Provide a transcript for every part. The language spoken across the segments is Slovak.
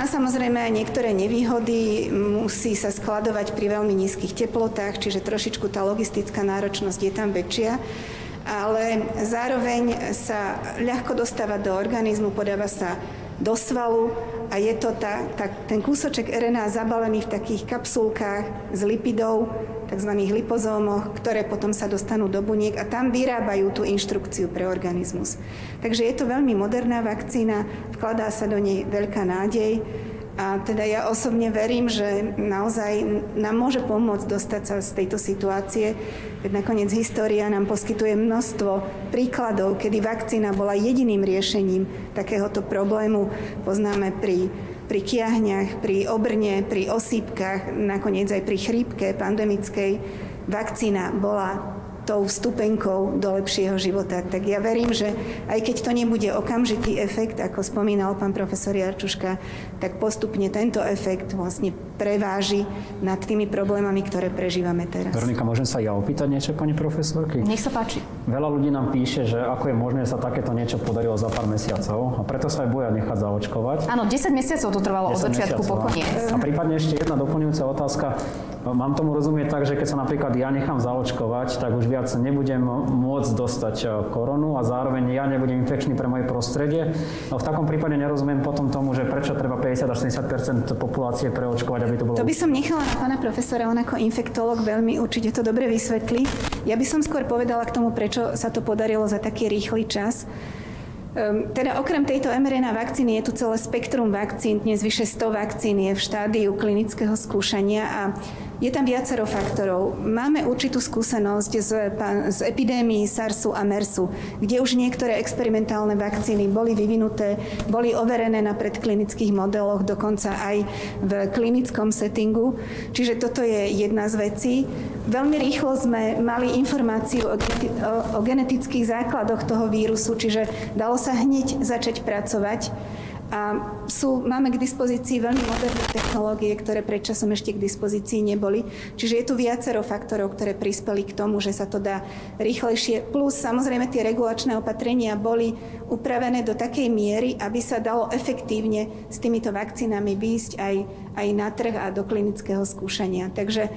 má samozrejme aj niektoré nevýhody, musí sa skladovať pri veľmi nízkych teplotách, čiže trošičku tá logistická náročnosť je tam väčšia ale zároveň sa ľahko dostáva do organizmu, podáva sa do svalu a je to tá, tá, ten kúsoček RNA zabalený v takých kapsulkách z lipidov, tzv. lipozómoch, ktoré potom sa dostanú do buniek a tam vyrábajú tú inštrukciu pre organizmus. Takže je to veľmi moderná vakcína, vkladá sa do nej veľká nádej a teda ja osobne verím, že naozaj nám môže pomôcť dostať sa z tejto situácie. Veď nakoniec história nám poskytuje množstvo príkladov, kedy vakcína bola jediným riešením takéhoto problému. Poznáme pri pri kiahňach, pri obrne, pri osýpkach, nakoniec aj pri chrípke pandemickej, vakcína bola tou vstupenkou do lepšieho života. Tak ja verím, že aj keď to nebude okamžitý efekt, ako spomínal pán profesor Jarčuška, tak postupne tento efekt vlastne preváži nad tými problémami, ktoré prežívame teraz. Veronika, môžem sa ja opýtať niečo, pani profesorky? Nech sa páči. Veľa ľudí nám píše, že ako je možné, že sa takéto niečo podarilo za pár mesiacov a preto sa aj boja nechať zaočkovať. Áno, 10 mesiacov to trvalo od začiatku po koniec. A prípadne ešte jedna doplňujúca otázka. Mám tomu rozumieť tak, že keď sa napríklad ja nechám zaočkovať, tak už viac nebudem môcť dostať e, koronu a zároveň ja nebudem infekčný pre moje prostredie. No v takom prípade nerozumiem potom tomu, že prečo treba 50 až 70 populácie preočkovať, aby to bolo... To by som nechala na pána profesora, on ako infektolog veľmi určite to dobre vysvetlí. Ja by som skôr povedala k tomu, prečo sa to podarilo za taký rýchly čas. Ehm, teda okrem tejto mRNA vakcíny je tu celé spektrum vakcín, dnes vyše 100 vakcín je v štádiu klinického skúšania a je tam viacero faktorov. Máme určitú skúsenosť z, z epidémií SARSu a MERSu, kde už niektoré experimentálne vakcíny boli vyvinuté, boli overené na predklinických modeloch, dokonca aj v klinickom settingu. Čiže toto je jedna z vecí. Veľmi rýchlo sme mali informáciu o, o, o genetických základoch toho vírusu, čiže dalo sa hneď začať pracovať. A sú, máme k dispozícii veľmi moderné technológie, ktoré predčasom ešte k dispozícii neboli. Čiže je tu viacero faktorov, ktoré prispeli k tomu, že sa to dá rýchlejšie. Plus samozrejme tie regulačné opatrenia boli upravené do takej miery, aby sa dalo efektívne s týmito vakcínami výjsť aj, aj na trh a do klinického skúšania. Takže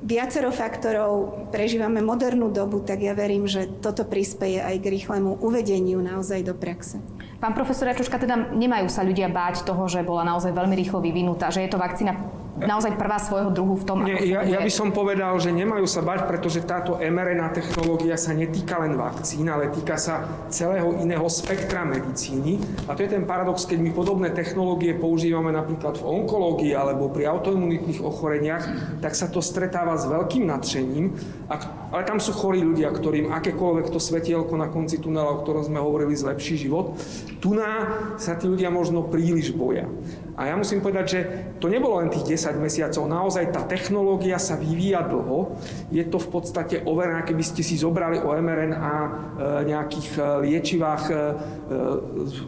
viacero faktorov, prežívame modernú dobu, tak ja verím, že toto prispieje aj k rýchlemu uvedeniu naozaj do praxe. Pán profesor Jačuška, teda nemajú sa ľudia báť toho, že bola naozaj veľmi rýchlo vyvinutá, že je to vakcína naozaj prvá svojho druhu v tom, Nie, ja, ja by som povedal, že nemajú sa bať, pretože táto mRNA technológia sa netýka len vakcín, ale týka sa celého iného spektra medicíny. A to je ten paradox, keď my podobné technológie používame napríklad v onkológii alebo pri autoimunitných ochoreniach, tak sa to stretáva s veľkým nadšením. Ale tam sú chorí ľudia, ktorým akékoľvek to svetielko na konci tunela, o ktorom sme hovorili, zlepší život. Tu sa tí ľudia možno príliš boja. A ja musím povedať, že to nebolo len tých 10 mesiacov, naozaj tá technológia sa vyvíja dlho. Je to v podstate overené, keby ste si zobrali o mRNA e, nejakých e, liečivách e,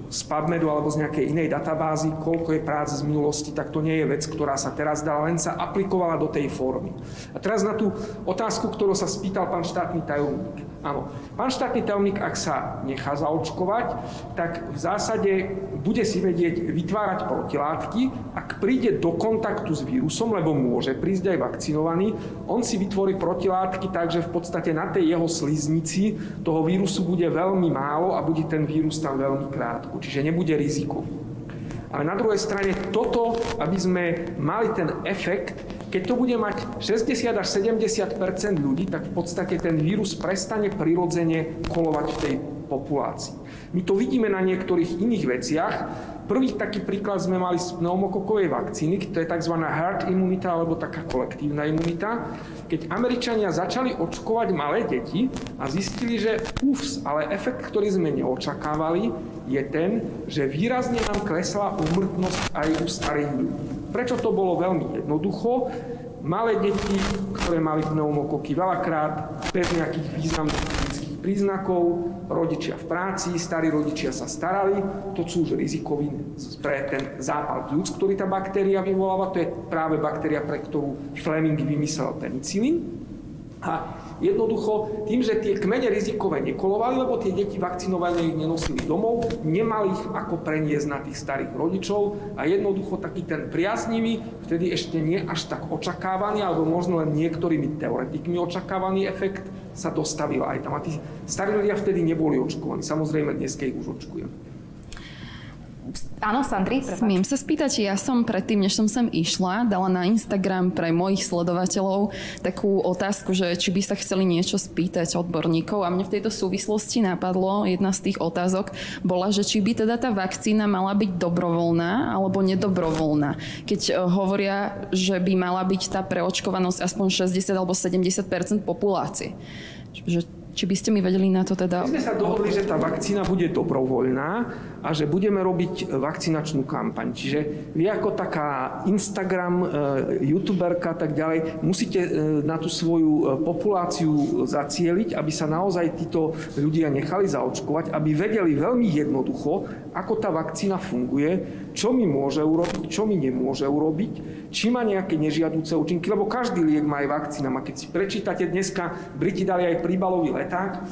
z PubMedu alebo z nejakej inej databázy, koľko je práce z minulosti, tak to nie je vec, ktorá sa teraz dala, len sa aplikovala do tej formy. A teraz na tú otázku, ktorú sa spýtal pán štátny tajomník. Áno, pán štátny tajomník, ak sa nechá zaočkovať, tak v zásade bude si vedieť vytvárať protilátky. Ak príde do kontaktu s vírusom, lebo môže prísť aj vakcinovaný, on si vytvorí protilátky tak, že v podstate na tej jeho sliznici toho vírusu bude veľmi málo a bude ten vírus tam veľmi krátko, čiže nebude riziko. Ale na druhej strane toto, aby sme mali ten efekt, keď to bude mať 60 až 70% ľudí, tak v podstate ten vírus prestane prirodzene kolovať v tej populácii. My to vidíme na niektorých iných veciach. Prvý taký príklad sme mali z pneumokokovej vakcíny, to je tzv. herd imunita alebo taká kolektívna imunita. Keď Američania začali očkovať malé deti a zistili, že ufs, ale efekt, ktorý sme neočakávali, je ten, že výrazne nám klesla umrtnosť aj u starých ľudí. Prečo to bolo veľmi jednoducho? Malé deti, ktoré mali pneumokoky veľakrát, bez nejakých významných klinických príznakov, rodičia v práci, starí rodičia sa starali, to sú už rizikoví pre ten zápal pľúc, ktorý tá baktéria vyvoláva, to je práve baktéria, pre ktorú Fleming vymyslel penicilín. A jednoducho tým, že tie kmene rizikové nekolovali, lebo tie deti vakcinované ich nenosili domov, nemali ich ako preniesť na tých starých rodičov a jednoducho taký ten priaznivý, vtedy ešte nie až tak očakávaný, alebo možno len niektorými teoretikmi očakávaný efekt sa dostavil aj tam. A tí starí ľudia vtedy neboli očkovaní. Samozrejme, dnes ich už očkujeme. Áno, Sandri, prepáč. Smiem sa spýtať, ja som predtým, než som sem išla, dala na Instagram pre mojich sledovateľov takú otázku, že či by sa chceli niečo spýtať odborníkov a mne v tejto súvislosti napadlo, jedna z tých otázok bola, že či by teda tá vakcína mala byť dobrovoľná alebo nedobrovoľná. Keď e, hovoria, že by mala byť tá preočkovanosť aspoň 60 alebo 70% populácie. Že či by ste mi vedeli na to teda... My sme sa dohodli, že tá vakcína bude dobrovoľná a že budeme robiť vakcinačnú kampaň. Čiže vy ako taká Instagram, e, youtuberka a tak ďalej, musíte e, na tú svoju e, populáciu zacieliť, aby sa naozaj títo ľudia nechali zaočkovať, aby vedeli veľmi jednoducho, ako tá vakcína funguje, čo mi môže urobiť, čo mi nemôže urobiť, či má nejaké nežiaduce účinky, lebo každý liek má aj vakcína. A keď si prečítate dneska, Briti dali aj príbalový leták,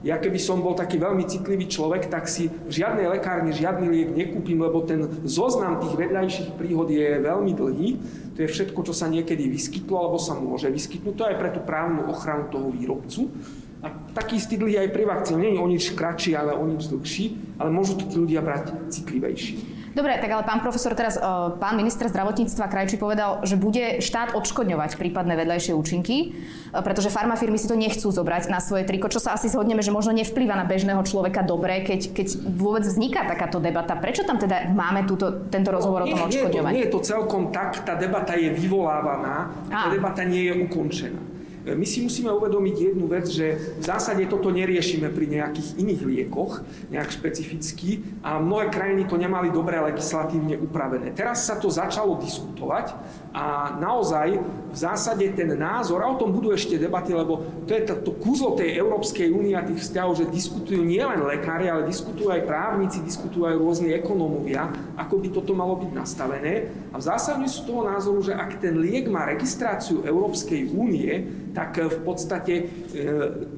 ja keby som bol taký veľmi citlivý človek, tak si v žiadnej lekárni žiadny liek nekúpim, lebo ten zoznam tých vedľajších príhod je veľmi dlhý. To je všetko, čo sa niekedy vyskytlo, alebo sa môže vyskytnúť. To je pre tú právnu ochranu toho výrobcu. A taký istý dlhý aj pri vakcíne. Nie je o nič kratší, ale o nič dlhší, ale môžu to tí ľudia brať citlivejšie. Dobre, tak ale pán profesor, teraz uh, pán minister zdravotníctva Krajčí povedal, že bude štát odškodňovať prípadné vedľajšie účinky, uh, pretože farmafirmy si to nechcú zobrať na svoje triko, čo sa asi zhodneme, že možno nevplýva na bežného človeka dobre, keď, keď vôbec vzniká takáto debata. Prečo tam teda máme túto, tento rozhovor no, o tom odškodňovaní? Nie, nie je to celkom tak, tá debata je vyvolávaná, tá debata nie je ukončená. My si musíme uvedomiť jednu vec, že v zásade toto neriešime pri nejakých iných liekoch, nejak špecificky a mnohé krajiny to nemali dobre legislatívne upravené. Teraz sa to začalo diskutovať a naozaj v zásade ten názor, a o tom budú ešte debaty, lebo to je to kúzlo tej Európskej únie a tých vzťahov, že diskutujú nielen lekári, ale diskutujú aj právnici, diskutujú aj rôzni ekonómovia, ako by toto malo byť nastavené. A v zásade sú toho názoru, že ak ten liek má registráciu Európskej únie, tak v podstate e,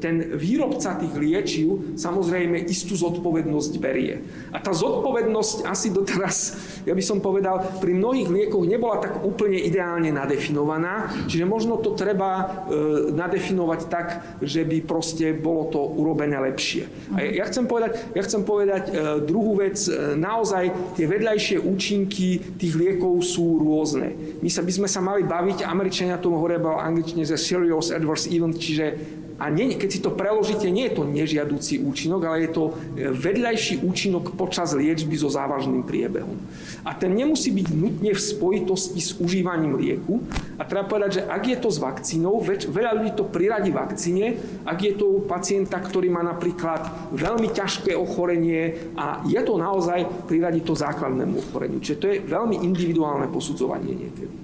ten výrobca tých liečiv samozrejme istú zodpovednosť berie. A tá zodpovednosť asi doteraz, ja by som povedal, pri mnohých liekoch nebola tak úplne ideálne nadefinovaná, čiže možno to treba e, nadefinovať tak, že by proste bolo to urobené lepšie. A ja chcem povedať, ja chcem povedať druhú vec, naozaj tie vedľajšie účinky tých liekov sú rôzne. My sa by sme sa mali baviť, Američania tomu hovoria v angličtine, že serious adverse event, čiže a nie, keď si to preložíte, nie je to nežiaducí účinok, ale je to e, vedľajší účinok počas liečby so závažným priebehom. A ten nemusí byť nutne v spojitosti s užívaním lieku. A treba povedať, že ak je to s vakcínou, veľa ľudí to priradí vakcíne, ak je to u pacienta, ktorý má napríklad veľmi ťažké ochorenie a je to naozaj priradí to základnému ochoreniu. Čiže to je veľmi individuálne posudzovanie niekedy.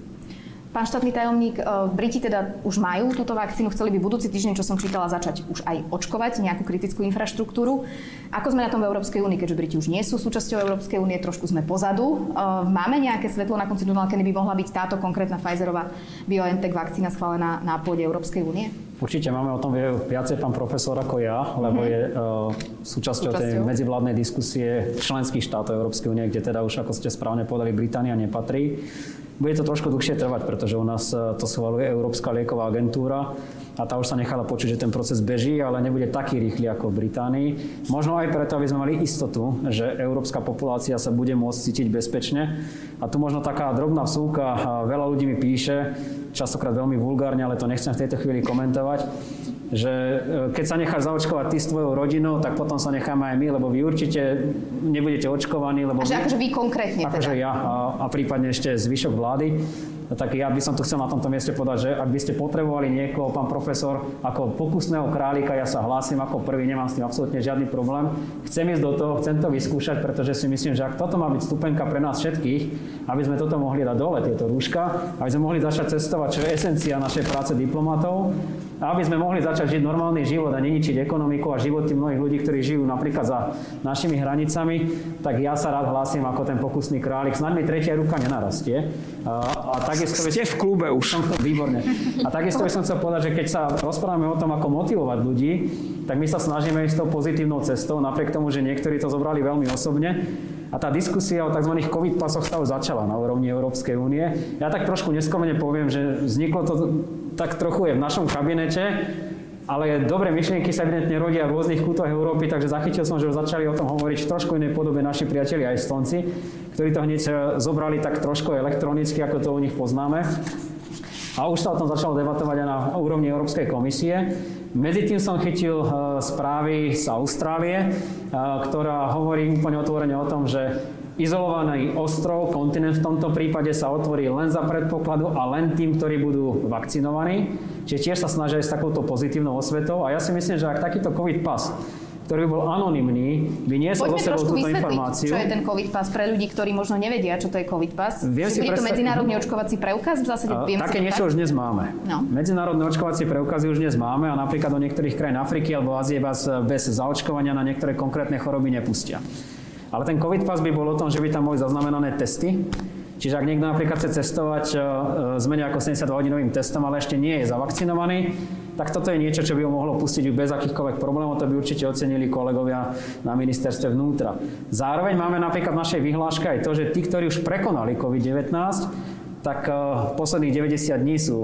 Pán štátny tajomník, e, Briti teda už majú túto vakcínu, chceli by budúci týždeň, čo som čítala, začať už aj očkovať nejakú kritickú infraštruktúru. Ako sme na tom v Európskej únii, keďže Briti už nie sú súčasťou Európskej únie, trošku sme pozadu. E, máme nejaké svetlo na konci tunela, kedy by mohla byť táto konkrétna Pfizerová BioNTech vakcína schválená na pôde Európskej únie? Určite máme o tom viacej pán profesor ako ja, lebo mm-hmm. je uh, súčasťou, súčasťou tej medzivládnej diskusie členských štátov Európskej únie, kde teda už, ako ste správne povedali, Británia nepatrí. Bude to trošku dlhšie trvať, pretože u nás e, to schvaluje Európska lieková agentúra a tá už sa nechala počuť, že ten proces beží, ale nebude taký rýchly ako v Británii. Možno aj preto, aby sme mali istotu, že európska populácia sa bude môcť cítiť bezpečne. A tu možno taká drobná vsúka, veľa ľudí mi píše, častokrát veľmi vulgárne, ale to nechcem v tejto chvíli komentovať, že e, keď sa necháš zaočkovať ty s tvojou rodinou, tak potom sa necháme aj my, lebo vy určite nebudete očkovaní. Lebo že akože vy konkrétne akože teda? ja a, a prípadne ešte zvyšok vlády. No tak ja by som to chcel na tomto mieste povedať, že ak by ste potrebovali niekoho, pán profesor, ako pokusného králika, ja sa hlásim ako prvý, nemám s tým absolútne žiadny problém. Chcem ísť do toho, chcem to vyskúšať, pretože si myslím, že ak toto má byť stupenka pre nás všetkých, aby sme toto mohli dať dole, tieto rúška, aby sme mohli začať cestovať, čo je esencia našej práce diplomatov, aby sme mohli začať žiť normálny život a neničiť ekonomiku a životy mnohých ľudí, ktorí žijú napríklad za našimi hranicami, tak ja sa rád hlásim ako ten pokusný králik. Snaď mi tretia ruka nenarastie. A, a tak takisto Ste v klube už. Som, výborne. A takisto by som chcel povedať, že keď sa rozprávame o tom, ako motivovať ľudí, tak my sa snažíme ísť tou pozitívnou cestou, napriek tomu, že niektorí to zobrali veľmi osobne. A tá diskusia o tzv. COVID pasoch sa už začala na úrovni Európskej únie. Ja tak trošku neskomene poviem, že vzniklo to tak trochu je v našom kabinete, ale dobré myšlienky sa evidentne rodia v rôznych kútoch Európy, takže zachytil som, že už začali o tom hovoriť v trošku inej podobe naši priatelia aj Stonci, ktorí to hneď zobrali tak trošku elektronicky, ako to u nich poznáme. A už sa o tom začalo debatovať aj na úrovni Európskej komisie. Medzi tým som chytil e, správy z Austrálie, e, ktorá hovorí úplne otvorene o tom, že izolovaný ostrov, kontinent v tomto prípade sa otvorí len za predpokladu a len tým, ktorí budú vakcinovaní. Čiže tiež sa snažia s takouto pozitívnou osvetou. A ja si myslím, že ak takýto COVID pas ktorý bol anonymný, by niesol so sebou túto informáciu. čo je ten COVID pas pre ľudí, ktorí možno nevedia, čo to je COVID pas. Viem si bude to medzinárodný očkovací preukaz? V zásade viem Také niečo tak? už dnes máme. No. Medzinárodné očkovacie preukazy už dnes máme a napríklad do niektorých krajín Afriky alebo Ázie vás bez zaočkovania na niektoré konkrétne choroby nepustia. Ale ten COVID pas by bol o tom, že by tam boli zaznamenané testy, Čiže ak niekto napríklad chce cestovať s e, menej ako 72-hodinovým testom, ale ešte nie je zavakcinovaný, tak toto je niečo, čo by ho mohlo pustiť bez akýchkoľvek problémov, to by určite ocenili kolegovia na ministerstve vnútra. Zároveň máme napríklad v našej vyhláške aj to, že tí, ktorí už prekonali COVID-19, tak uh, posledných 90 dní sú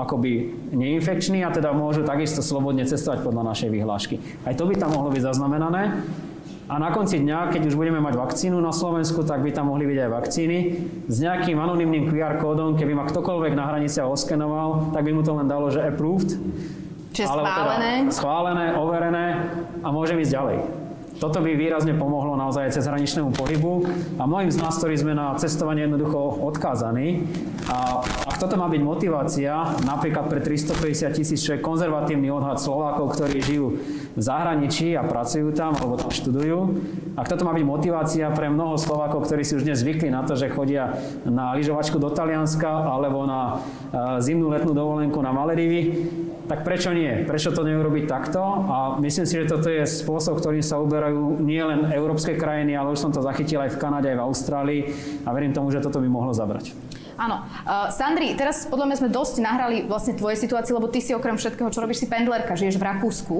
akoby neinfekční a teda môžu takisto slobodne cestovať podľa našej vyhlášky. Aj to by tam mohlo byť zaznamenané. A na konci dňa, keď už budeme mať vakcínu na Slovensku, tak by tam mohli byť aj vakcíny s nejakým anonymným QR kódom, keby ma ktokoľvek na hraniciach oskenoval, tak by mu to len dalo, že approved. Čiže schválené. Teda schválené, overené a môžem ísť ďalej. Toto by výrazne pomohlo naozaj cez hraničnému pohybu a mnohým z nás, ktorí sme na cestovanie jednoducho odkázaní, a ak toto má byť motivácia, napríklad pre 350 tisíc, čo je konzervatívny odhad Slovákov, ktorí žijú v zahraničí a pracujú tam alebo tam študujú, ak toto má byť motivácia pre mnoho Slovákov, ktorí si už dnes zvykli na to, že chodia na lyžovačku do Talianska alebo na e, zimnú letnú dovolenku na Maledivy, tak prečo nie? Prečo to neurobiť takto? A myslím si, že toto je spôsob, ktorým sa uberajú nie len európske krajiny, ale už som to zachytil aj v Kanade, aj v Austrálii a verím tomu, že toto by mohlo zabrať. Áno. Uh, Sandri, teraz podľa mňa sme dosť nahrali vlastne tvoje situácie, lebo ty si okrem všetkého, čo robíš, si pendlerka, žiješ v Rakúsku.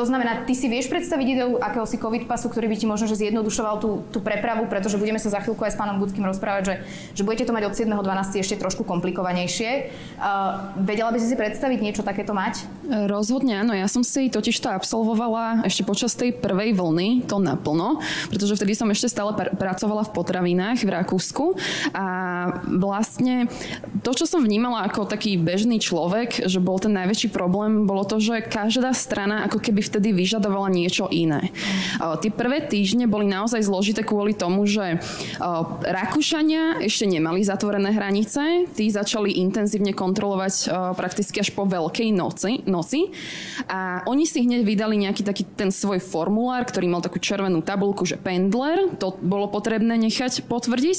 To znamená, ty si vieš predstaviť ideu akéhosi COVID pasu, ktorý by ti možno že zjednodušoval tú, tú prepravu, pretože budeme sa za chvíľku aj s pánom Budským rozprávať, že, že budete to mať od 7.12. ešte trošku komplikovanejšie. Uh, vedela by si si predstaviť niečo takéto mať? Rozhodne áno, ja som si totiž to absolvovala ešte počas tej prvej vlny, to naplno, pretože vtedy som ešte stále pr- pracovala v potravinách v Rakúsku a vlastne to, čo som vnímala ako taký bežný človek, že bol ten najväčší problém, bolo to, že každá strana ako keby vtedy vyžadovala niečo iné. Tie prvé týždne boli naozaj zložité kvôli tomu, že Rakúšania ešte nemali zatvorené hranice, tí začali intenzívne kontrolovať prakticky až po Veľkej noci, noci. A oni si hneď vydali nejaký taký ten svoj formulár, ktorý mal takú červenú tabulku, že pendler, to bolo potrebné nechať potvrdiť.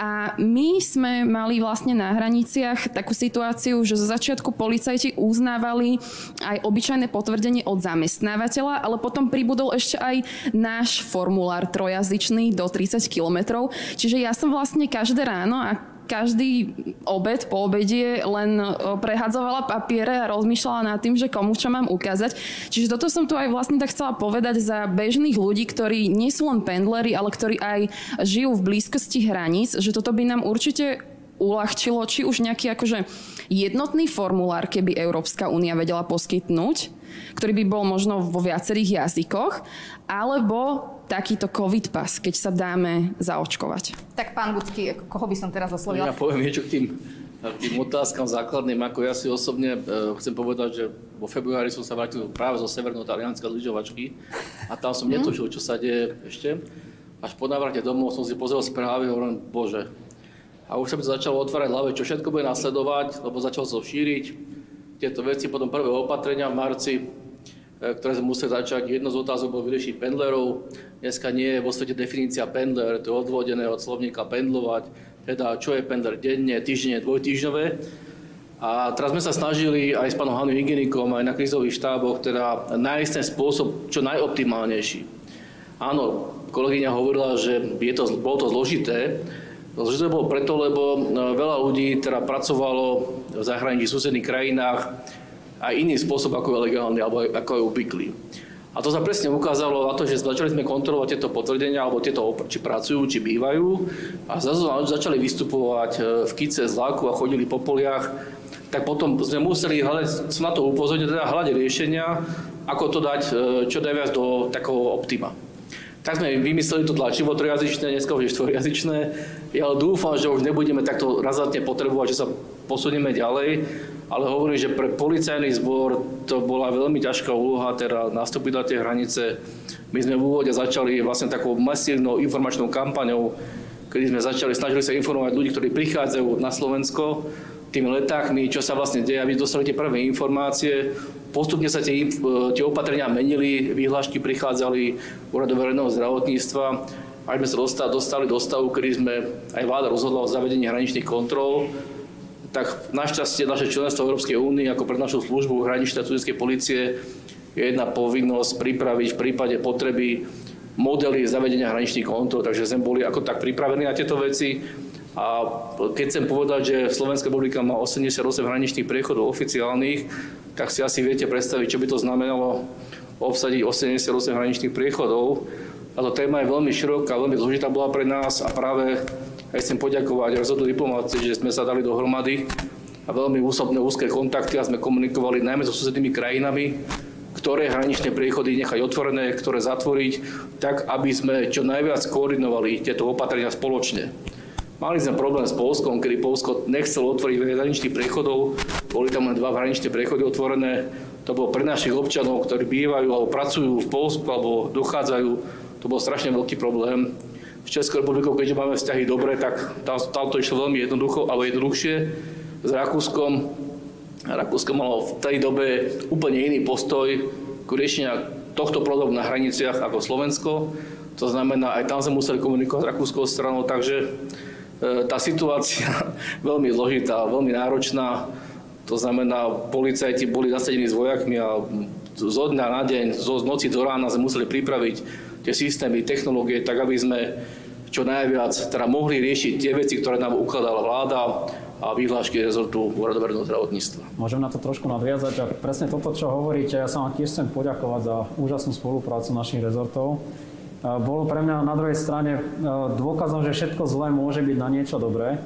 A my sme mali vlastne na hraniciach takú situáciu, že zo začiatku policajti uznávali aj obyčajné potvrdenie od zamestnancov zamestnávateľa, ale potom pribudol ešte aj náš formulár trojazyčný do 30 kilometrov. Čiže ja som vlastne každé ráno a každý obed po obede len prehadzovala papiere a rozmýšľala nad tým, že komu čo mám ukázať. Čiže toto som tu aj vlastne tak chcela povedať za bežných ľudí, ktorí nie sú len pendlery, ale ktorí aj žijú v blízkosti hraníc, že toto by nám určite uľahčilo, či už nejaký akože jednotný formulár, keby Európska únia vedela poskytnúť, ktorý by bol možno vo viacerých jazykoch, alebo takýto COVID pas, keď sa dáme zaočkovať. Tak pán Bucky, koho by som teraz oslovila? Ja poviem niečo k tým, k tým otázkam základným. Ako ja si osobne e, chcem povedať, že vo februári som sa vrátil práve zo severno-talianska lyžovačky a tam som mm. netušil, čo sa deje ešte. Až po návrate domov som si pozrel správy a hovorím, bože. A už sa mi to začalo otvárať hlave, čo všetko bude nasledovať, lebo začal som šíriť tieto veci, potom prvé opatrenia v marci, e, ktoré sme museli začať. Jedno z otázok bolo vyriešiť pendlerov. Dneska nie je vo svete definícia pendler, to je odvodené od slovníka pendlovať, teda čo je pendler denne, týždenne, dvojtýždňové. A teraz sme sa snažili aj s pánom Hanu hygienikom, aj na krizových štáboch, teda nájsť ten spôsob čo najoptimálnejší. Áno, kolegyňa hovorila, že je to, bolo to zložité, Zložité bolo preto, lebo e, veľa ľudí teda pracovalo v zahraničí, v susedných krajinách aj iný spôsob, ako je legálny, alebo ako je obvyklý. A to sa presne ukázalo na to, že začali sme kontrolovať tieto potvrdenia, alebo tieto, či pracujú, či bývajú. A zrazu začali vystupovať e, v kice z láku a chodili po poliach. Tak potom sme museli hľadať, som na to upozorniť, teda hľadať riešenia, ako to dať e, čo najviac do takého optima. Tak sme vymysleli to tlačivo trojazyčné, dneska už je štvorjazyčné. Ja dúfam, že už nebudeme takto razantne potrebovať, že sa posunieme ďalej ale hovorím, že pre policajný zbor to bola veľmi ťažká úloha, teda nastúpiť na tie hranice. My sme v úvode začali vlastne takou masívnou informačnou kampaňou, kedy sme začali, snažili sa informovať ľudí, ktorí prichádzajú na Slovensko, tými letákmi, čo sa vlastne deje, aby dostali tie prvé informácie. Postupne sa tie, tie opatrenia menili, výhľašky prichádzali úradu verejného zdravotníctva. Až sme sa dostali, dostali do stavu, kedy sme aj vláda rozhodla o zavedení hraničných kontrol tak našťastie naše členstvo Európskej únii ako pre našu službu hraničnej cudzickej policie je jedna povinnosť pripraviť v prípade potreby modely zavedenia hraničných kontrol, takže sme boli ako tak pripravení na tieto veci. A keď chcem povedať, že Slovenská republika má 88 hraničných priechodov oficiálnych, tak si asi viete predstaviť, čo by to znamenalo obsadiť 88 hraničných priechodov. A to téma je veľmi široká, veľmi zložitá bola pre nás a práve aj chcem poďakovať rezortu diplomácie, že sme sa dali dohromady a veľmi úsobné úzke kontakty a sme komunikovali najmä so susednými krajinami, ktoré hraničné priechody nechať otvorené, ktoré zatvoriť, tak aby sme čo najviac koordinovali tieto opatrenia spoločne. Mali sme problém s Polskom, kedy Polsko nechcelo otvoriť hraničných priechodov, boli tam len dva hraničné priechody otvorené. To bolo pre našich občanov, ktorí bývajú alebo pracujú v Polsku alebo dochádzajú, to bol strašne veľký problém s Českou republikou, keďže máme vzťahy dobré, tak tam, tam to išlo veľmi jednoducho, ale jednoduchšie. S Rakúskom, Rakúsko malo v tej dobe úplne iný postoj k riešenia tohto problému na hraniciach ako Slovensko. To znamená, aj tam sme museli komunikovať s rakúskou stranou, takže e, tá situácia veľmi zložitá, veľmi náročná. To znamená, policajti boli zasadení s vojakmi a zo dňa na deň, zo noci do rána sme museli pripraviť tie systémy, technológie, tak aby sme čo najviac teda mohli riešiť tie veci, ktoré nám ukladala vláda a vyhlášky rezortu úradu verejného zdravotníctva. Môžem na to trošku nadviazať a presne toto, čo hovoríte, ja sa vám tiež chcem poďakovať za úžasnú spoluprácu našich rezortov. Bolo pre mňa na druhej strane dôkazom, že všetko zlé môže byť na niečo dobré.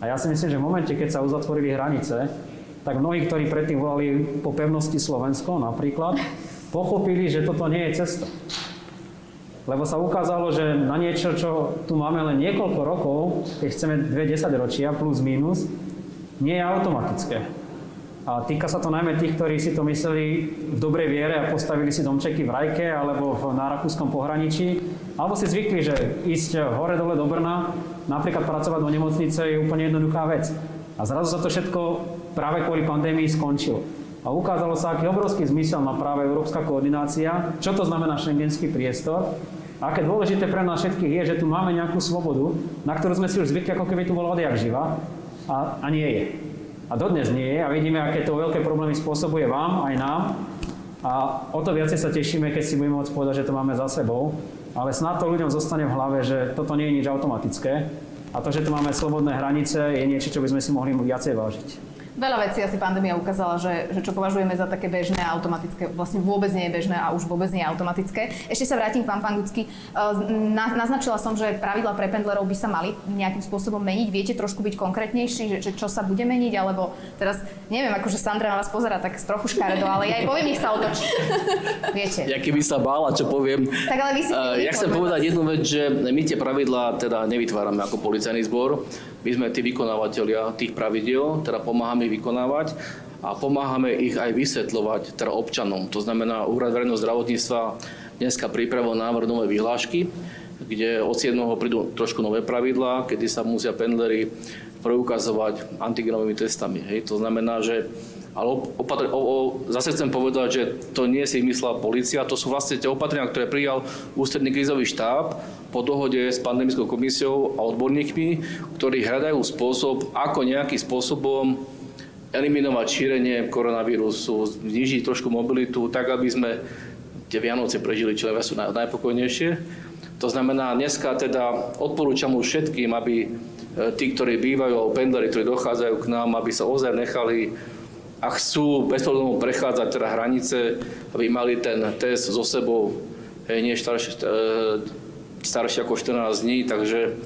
A ja si myslím, že v momente, keď sa uzatvorili hranice, tak mnohí, ktorí predtým volali po pevnosti Slovensko napríklad, pochopili, že toto nie je cesta. Lebo sa ukázalo, že na niečo, čo tu máme len niekoľko rokov, keď chceme dve ročia plus minus, nie je automatické. A týka sa to najmä tých, ktorí si to mysleli v dobrej viere a postavili si domčeky v Rajke alebo v nárakúskom pohraničí, alebo si zvykli, že ísť hore dole do Brna, napríklad pracovať do nemocnice je úplne jednoduchá vec. A zrazu sa to všetko práve kvôli pandémii skončilo. A ukázalo sa, aký obrovský zmysel má práve európska koordinácia, čo to znamená šengenský priestor, aké dôležité pre nás všetkých je, že tu máme nejakú slobodu, na ktorú sme si už zvykli, ako keby tu bola odjak živa, a, a nie je. A dodnes nie je a vidíme, aké to veľké problémy spôsobuje vám, aj nám. A o to viacej sa tešíme, keď si budeme môcť povedať, že to máme za sebou. Ale snad to ľuďom zostane v hlave, že toto nie je nič automatické. A to, že tu máme slobodné hranice, je niečo, čo by sme si mohli viacej vážiť. Veľa vecí asi pandémia ukázala, že, že čo považujeme za také bežné a automatické, vlastne vôbec nie je bežné a už vôbec nie je automatické. Ešte sa vrátim k vám, pán Gucky. Na, naznačila som, že pravidla pre pendlerov by sa mali nejakým spôsobom meniť. Viete trošku byť konkrétnejší, že, že čo sa bude meniť, alebo teraz, neviem, akože Sandra na vás pozera tak trochu škaredo, ale ja aj poviem, nech sa otočí. Viete. Ja keby sa bála, čo poviem. Tak ale vy si uh, ja chcem povedať jednu vec, že my tie pravidlá teda nevytvárame ako policajný zbor. My sme tí vykonávateľia tých pravidiel, teda pomáhame ich vykonávať a pomáhame ich aj vysvetľovať teda občanom. To znamená, Úrad verejného zdravotníctva dneska pripravil návrh nové vyhlášky, kde od 7. prídu trošku nové pravidlá, kedy sa musia pendlery preukazovať antigenovými testami. Hej. To znamená, že ale opatr- o, o, zase chcem povedať, že to nie si myslela policia, to sú vlastne tie opatrenia, ktoré prijal ústredný krízový štáb po dohode s pandemickou komisiou a odborníkmi, ktorí hľadajú spôsob, ako nejakým spôsobom eliminovať šírenie koronavírusu, znižiť trošku mobilitu, tak aby sme tie Vianoce prežili čo sú najpokojnejšie. To znamená, dneska teda odporúčam už všetkým, aby tí, ktorí bývajú, alebo pendleri, ktorí dochádzajú k nám, aby sa ozaj nechali a chcú bez problémov prechádzať teda hranice, aby mali ten test so sebou, nie staršie, staršie ako 14 dní, takže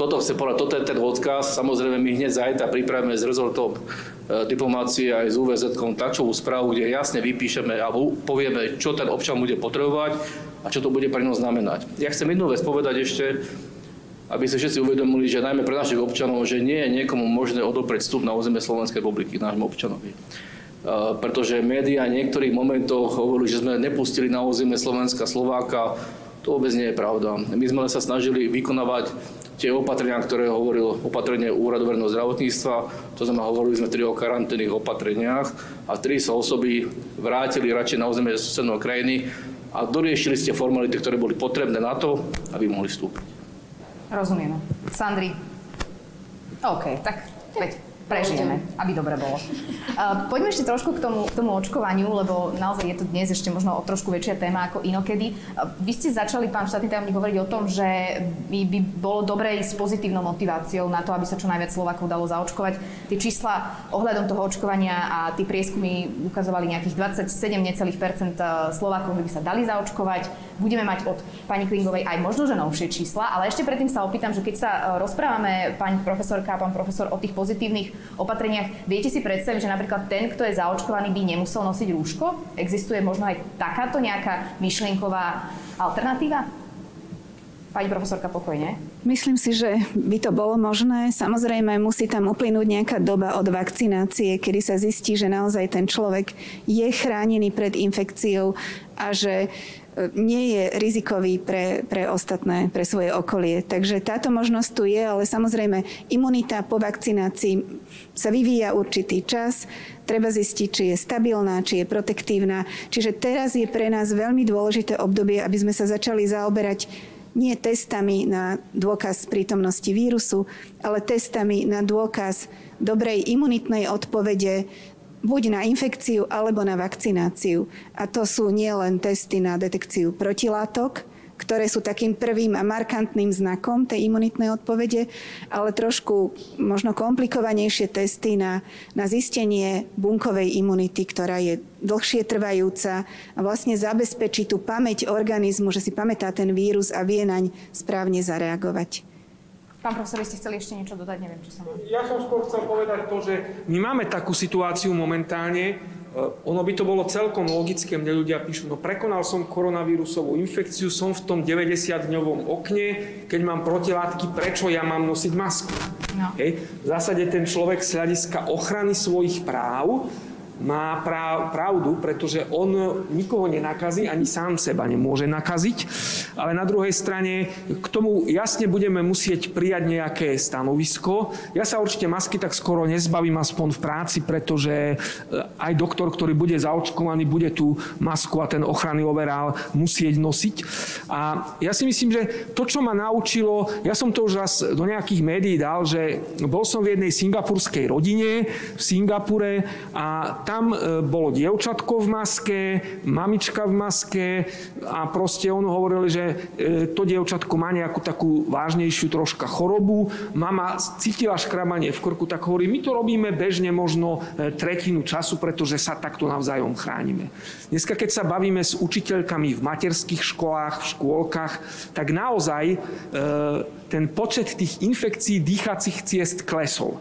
toto chcem povedať, toto je ten odkaz. Samozrejme, my hneď zajtra pripravíme s rezortom e, diplomácie aj s UVZ tlačovú správu, kde jasne vypíšeme a povieme, čo ten občan bude potrebovať a čo to bude pre ňo znamenať. Ja chcem jednu vec povedať ešte, aby si všetci uvedomili, že najmä pre našich občanov, že nie je niekomu možné odoprieť vstup na územie Slovenskej republiky nášmu občanovi. Pretože médiá v niektorých momentoch hovorili, že sme nepustili na územie Slovenska Slováka. To vôbec nie je pravda. My sme sa snažili vykonávať tie opatrenia, ktoré hovoril opatrenie Úradu verejného zdravotníctva, to znamená, hovorili sme tri o karanténnych opatreniach a tri sa osoby vrátili radšej na územie susedného krajiny a doriešili ste formality, ktoré boli potrebné na to, aby mohli vstúpiť. Rozumieme. Sandri? OK, tak veď prežijeme, aby dobre bolo. Uh, poďme ešte trošku k tomu, k tomu očkovaniu, lebo naozaj je to dnes ešte možno o trošku väčšia téma ako inokedy. Uh, vy ste začali, pán štátny tajomník, hovoriť o tom, že by, by bolo dobre ísť s pozitívnou motiváciou na to, aby sa čo najviac Slovakov dalo zaočkovať. Tie čísla ohľadom toho očkovania a tie prieskumy ukazovali nejakých 27 necelých percent Slovákov, že by sa dali zaočkovať. Budeme mať od pani Klingovej aj možno, že novšie čísla, ale ešte predtým sa opýtam, že keď sa rozprávame, pani profesorka a pán profesor, o tých pozitívnych opatreniach. Viete si predstaviť, že napríklad ten, kto je zaočkovaný, by nemusel nosiť rúško? Existuje možno aj takáto nejaká myšlienková alternatíva? Pani profesorka, pokojne. Myslím si, že by to bolo možné. Samozrejme, musí tam uplynúť nejaká doba od vakcinácie, kedy sa zistí, že naozaj ten človek je chránený pred infekciou a že nie je rizikový pre, pre ostatné, pre svoje okolie. Takže táto možnosť tu je, ale samozrejme imunita po vakcinácii sa vyvíja určitý čas. Treba zistiť, či je stabilná, či je protektívna. Čiže teraz je pre nás veľmi dôležité obdobie, aby sme sa začali zaoberať nie testami na dôkaz prítomnosti vírusu, ale testami na dôkaz dobrej imunitnej odpovede buď na infekciu alebo na vakcináciu. A to sú nielen testy na detekciu protilátok, ktoré sú takým prvým a markantným znakom tej imunitnej odpovede, ale trošku možno komplikovanejšie testy na, na zistenie bunkovej imunity, ktorá je dlhšie trvajúca a vlastne zabezpečí tú pamäť organizmu, že si pamätá ten vírus a vie naň správne zareagovať. Pán profesor, ste chceli ešte niečo dodať? Neviem, čo som. Ja som skôr chcel povedať to, že my máme takú situáciu momentálne, e, ono by to bolo celkom logické, mne ľudia píšu, no prekonal som koronavírusovú infekciu, som v tom 90-dňovom okne, keď mám protilátky, prečo ja mám nosiť masku? No. Hej. V zásade ten človek z hľadiska ochrany svojich práv má pravdu, pretože on nikoho nenakazí, ani sám seba nemôže nakaziť. Ale na druhej strane k tomu jasne budeme musieť prijať nejaké stanovisko. Ja sa určite masky tak skoro nezbavím aspoň v práci, pretože eh, aj doktor, ktorý bude zaočkovaný, bude tú masku a ten ochranný overál musieť nosiť. A ja si myslím, že to, čo ma naučilo, ja som to už raz do nejakých médií dal, že bol som v jednej singapurskej rodine v Singapure a tam e, bolo dievčatko v maske, mamička v maske a proste ono hovorili, že e, to dievčatko má nejakú takú vážnejšiu troška chorobu. Mama cítila škrabanie v krku, tak hovorí, my to robíme bežne možno e, tretinu času, pretože sa takto navzájom chránime. Dneska, keď sa bavíme s učiteľkami v materských školách, v škôlkach, tak naozaj ten počet tých infekcií dýchacích ciest klesol.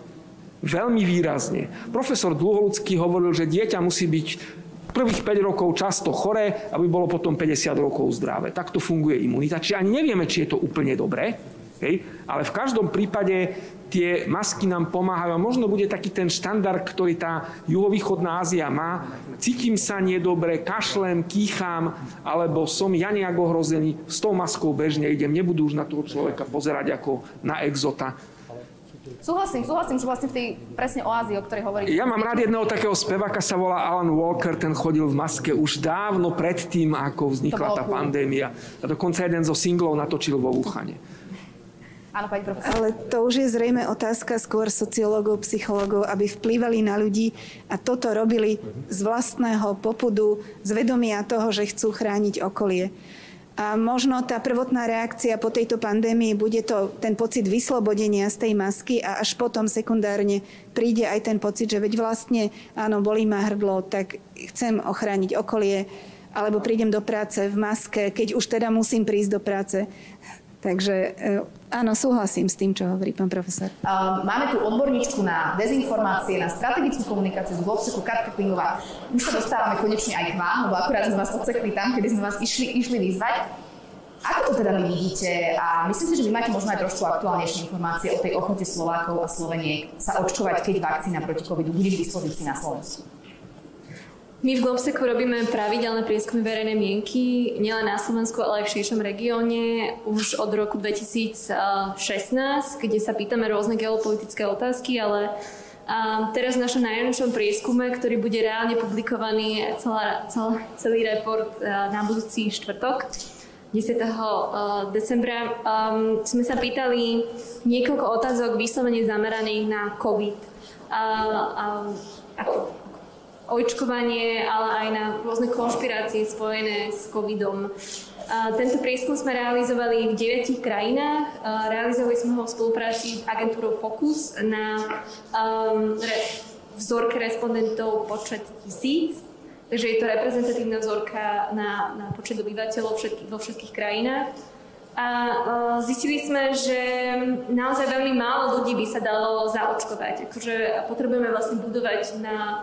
Veľmi výrazne. Profesor Dlholudský hovoril, že dieťa musí byť prvých 5 rokov často choré, aby bolo potom 50 rokov zdravé. Takto funguje imunita. Čiže ani nevieme, či je to úplne dobré, hej? ale v každom prípade tie masky nám pomáhajú. A možno bude taký ten štandard, ktorý tá juhovýchodná Ázia má. Cítim sa nedobre, kašlem, kýcham, alebo som ja nejak ohrozený, s tou maskou bežne idem. Nebudú už na toho človeka pozerať ako na exota. Súhlasím, súhlasím, že vlastne v tej presne oázi, o ktorej hovoríte. Ja mám rád jedného takého speváka, sa volá Alan Walker, ten chodil v maske už dávno predtým, ako vznikla tá cool. pandémia. A dokonca jeden zo singlov natočil vo Wuhane. Áno, pani profesor. Ale to už je zrejme otázka skôr sociológov, psychológov, aby vplývali na ľudí a toto robili z vlastného popudu, z vedomia toho, že chcú chrániť okolie. A možno tá prvotná reakcia po tejto pandémii bude to ten pocit vyslobodenia z tej masky a až potom sekundárne príde aj ten pocit, že veď vlastne áno, bolí ma hrdlo, tak chcem ochrániť okolie, alebo prídem do práce v maske, keď už teda musím prísť do práce. Takže eh, áno, súhlasím s tým, čo hovorí pán profesor. Máme tu odborníčku na dezinformácie, na strategickú komunikáciu z Globseku, Katka Klingová. Už sa dostávame konečne aj k vám, lebo akurát sme vás odsekli tam, kedy sme vás išli, išli vyzvať. Ako to teda vy vidíte? A myslím si, že vy máte možno aj trošku aktuálnejšie informácie o tej ochote Slovákov a Sloveniek sa očkovať, keď vakcína proti covidu bude k dispozícii na Slovensku. My v Globseku robíme pravidelné prieskumy verejnej mienky, nielen na Slovensku, ale aj v širšom regióne už od roku 2016, kde sa pýtame rôzne geopolitické otázky, ale a teraz v našom najnovšom prieskume, ktorý bude reálne publikovaný celá, celá, celý report na budúci štvrtok, 10. decembra, um, sme sa pýtali niekoľko otázok vyslovene zameraných na COVID. A, a, ako očkovanie, ale aj na rôzne konšpirácie spojené s covidom. Tento prieskum sme realizovali v deviatich krajinách. Realizovali sme ho v spolupráci s agentúrou Focus na um, re, vzorke respondentov počet tisíc. Takže je to reprezentatívna vzorka na, na počet obyvateľov všetky, vo všetkých krajinách. A uh, zistili sme, že naozaj veľmi málo ľudí by sa dalo zaočkovať. Akože potrebujeme vlastne budovať na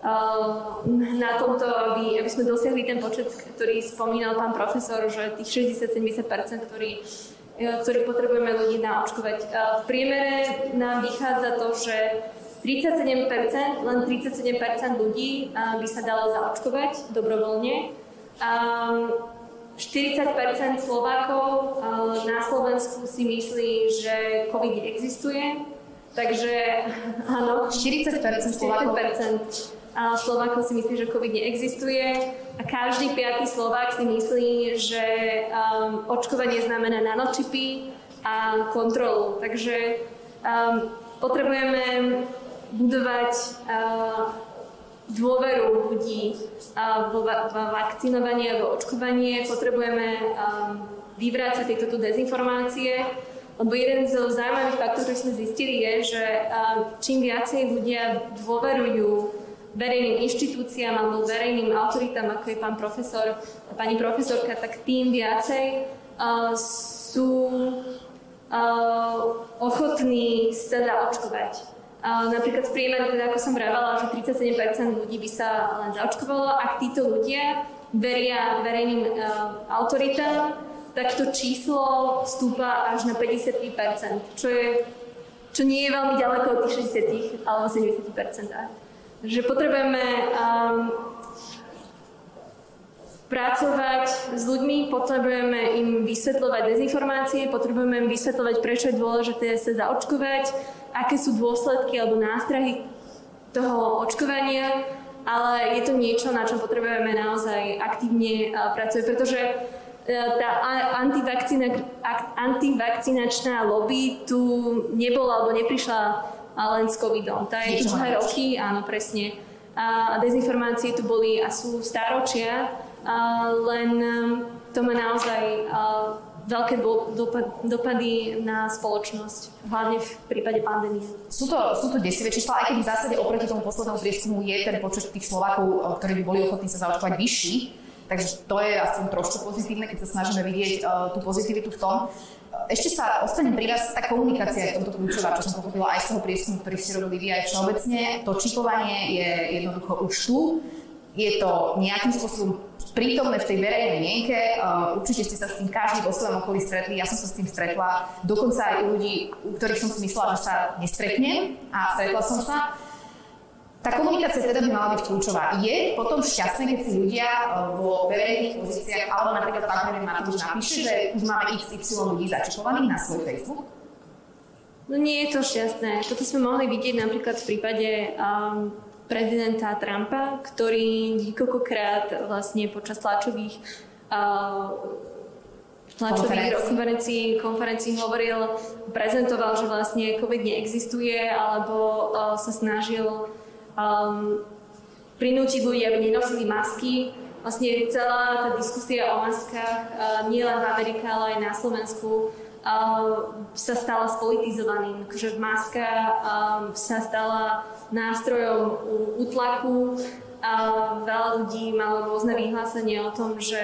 na tomto, aby, aby sme dosiahli ten počet, ktorý spomínal pán profesor, že tých 60-70%, ktorý, e, ktorý potrebujeme ľudí naočkovať. V priemere nám vychádza to, že 37%, len 37% ľudí by sa dalo zaočkovať dobrovoľne. 40% Slovákov na Slovensku si myslí, že COVID existuje. Takže áno, 40%, 40% Slovákov a Slovákov si myslí, že COVID neexistuje a každý piatý Slovák si myslí, že um, očkovanie znamená nanočipy a kontrolu. Takže um, potrebujeme budovať uh, dôveru ľudí uh, vo, va- vakcinovanie a vo očkovanie. Potrebujeme um, vyvrácať tieto dezinformácie, lebo jeden z zaujímavých faktov, ktorý sme zistili, je, že uh, čím viacej ľudia dôverujú verejným inštitúciám alebo verejným autoritám, ako je pán profesor pani profesorka, tak tým viacej uh, sú uh, ochotní sa zaočkovať. Uh, napríklad v priemere, teda ako som vravala, že 37% ľudí by sa len zaočkovalo, ak títo ľudia veria verejným uh, autoritám, tak to číslo stúpa až na 53%, čo, je, čo nie je veľmi ďaleko od tých 60 alebo 70% že potrebujeme um, pracovať s ľuďmi, potrebujeme im vysvetľovať dezinformácie, potrebujeme im vysvetľovať, prečo je dôležité sa zaočkovať, aké sú dôsledky alebo nástrahy toho očkovania, ale je to niečo, na čom potrebujeme naozaj aktívne uh, pracovať, pretože uh, tá antivakcinačná lobby tu nebola alebo neprišla len s covidom. Tá je tu dva roky, áno, presne. A dezinformácie tu boli a sú stáročia, len um, to má naozaj veľké dopady na spoločnosť, hlavne v prípade pandémie. Sú to, sú to desivé čísla, aj keď v zásade oproti tomu poslednému prieskumu je ten počet tých Slovákov, ktorí by boli ochotní sa zaočkovať vyšší, takže to je aspoň trošku pozitívne, keď sa snažíme vidieť uh, tú pozitivitu v tom. Ešte sa ostanem pri vás, tá komunikácia je tomto kľúčová, čo som pochopila aj z toho prieskumu, ktorý ste robili vy aj všeobecne. To čipovanie je jednoducho už tu. Je to nejakým spôsobom prítomné v tej verejnej mienke. Uh, určite ste sa s tým každý vo svojom okolí stretli. Ja som sa s tým stretla. Dokonca aj u ľudí, u ktorých som si myslela, že sa nestretnem. A stretla som sa. Tá komunikácia teda by mala byť kľúčová. Je potom šťastné, keď si ľudia eh, vo verejných pozíciách, alebo napríklad pán Marek Matúš napíše, že už máme XY ľudí začipovaných na svoj Facebook? No nie je to šťastné. Toto sme mohli vidieť napríklad v prípade um, prezidenta Trumpa, ktorý niekoľkokrát vlastne počas tlačových uh, tlačových konferencií, konferencií hovoril, prezentoval, že vlastne COVID neexistuje, alebo uh, sa snažil um, prinútiť ľudí, aby nenosili masky. vlastne celá tá diskusia o maskách nie len v Amerike, ale aj na Slovensku sa stala spolitizovaným, že maska sa stala nástrojom útlaku a veľa ľudí malo rôzne vyhlásenie o tom, že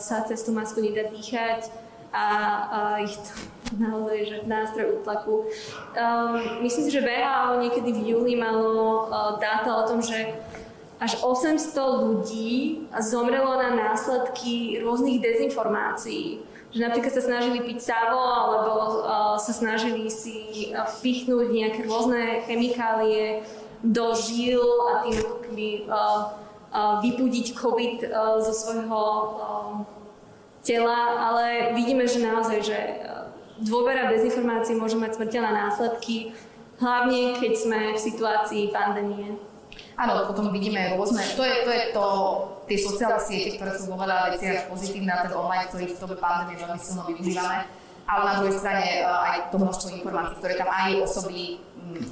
sa cez tú masku nedá dýchať a, a ich to naozaj že nástroj útlaku. Um, myslím si, že VHO niekedy v júli malo uh, dáta o tom, že až 800 ľudí zomrelo na následky rôznych dezinformácií že napríklad sa snažili piť savo alebo uh, sa snažili si uh, vpichnúť nejaké rôzne chemikálie do žil a tým ako keby uh, vypudiť COVID zo svojho tela, ale vidíme, že naozaj, že dôvera v dezinformácii môže mať smrteľné následky, hlavne keď sme v situácii pandémie. Áno, potom vidíme rôzne, to je to, je to tie sociálne siete, ktoré sú vo veľa veciach pozitívne a ten online, ktorý v dobe pandémie veľmi silno využívame. Ale na druhej strane e, aj to množstvo informácií, ktoré tam aj osoby,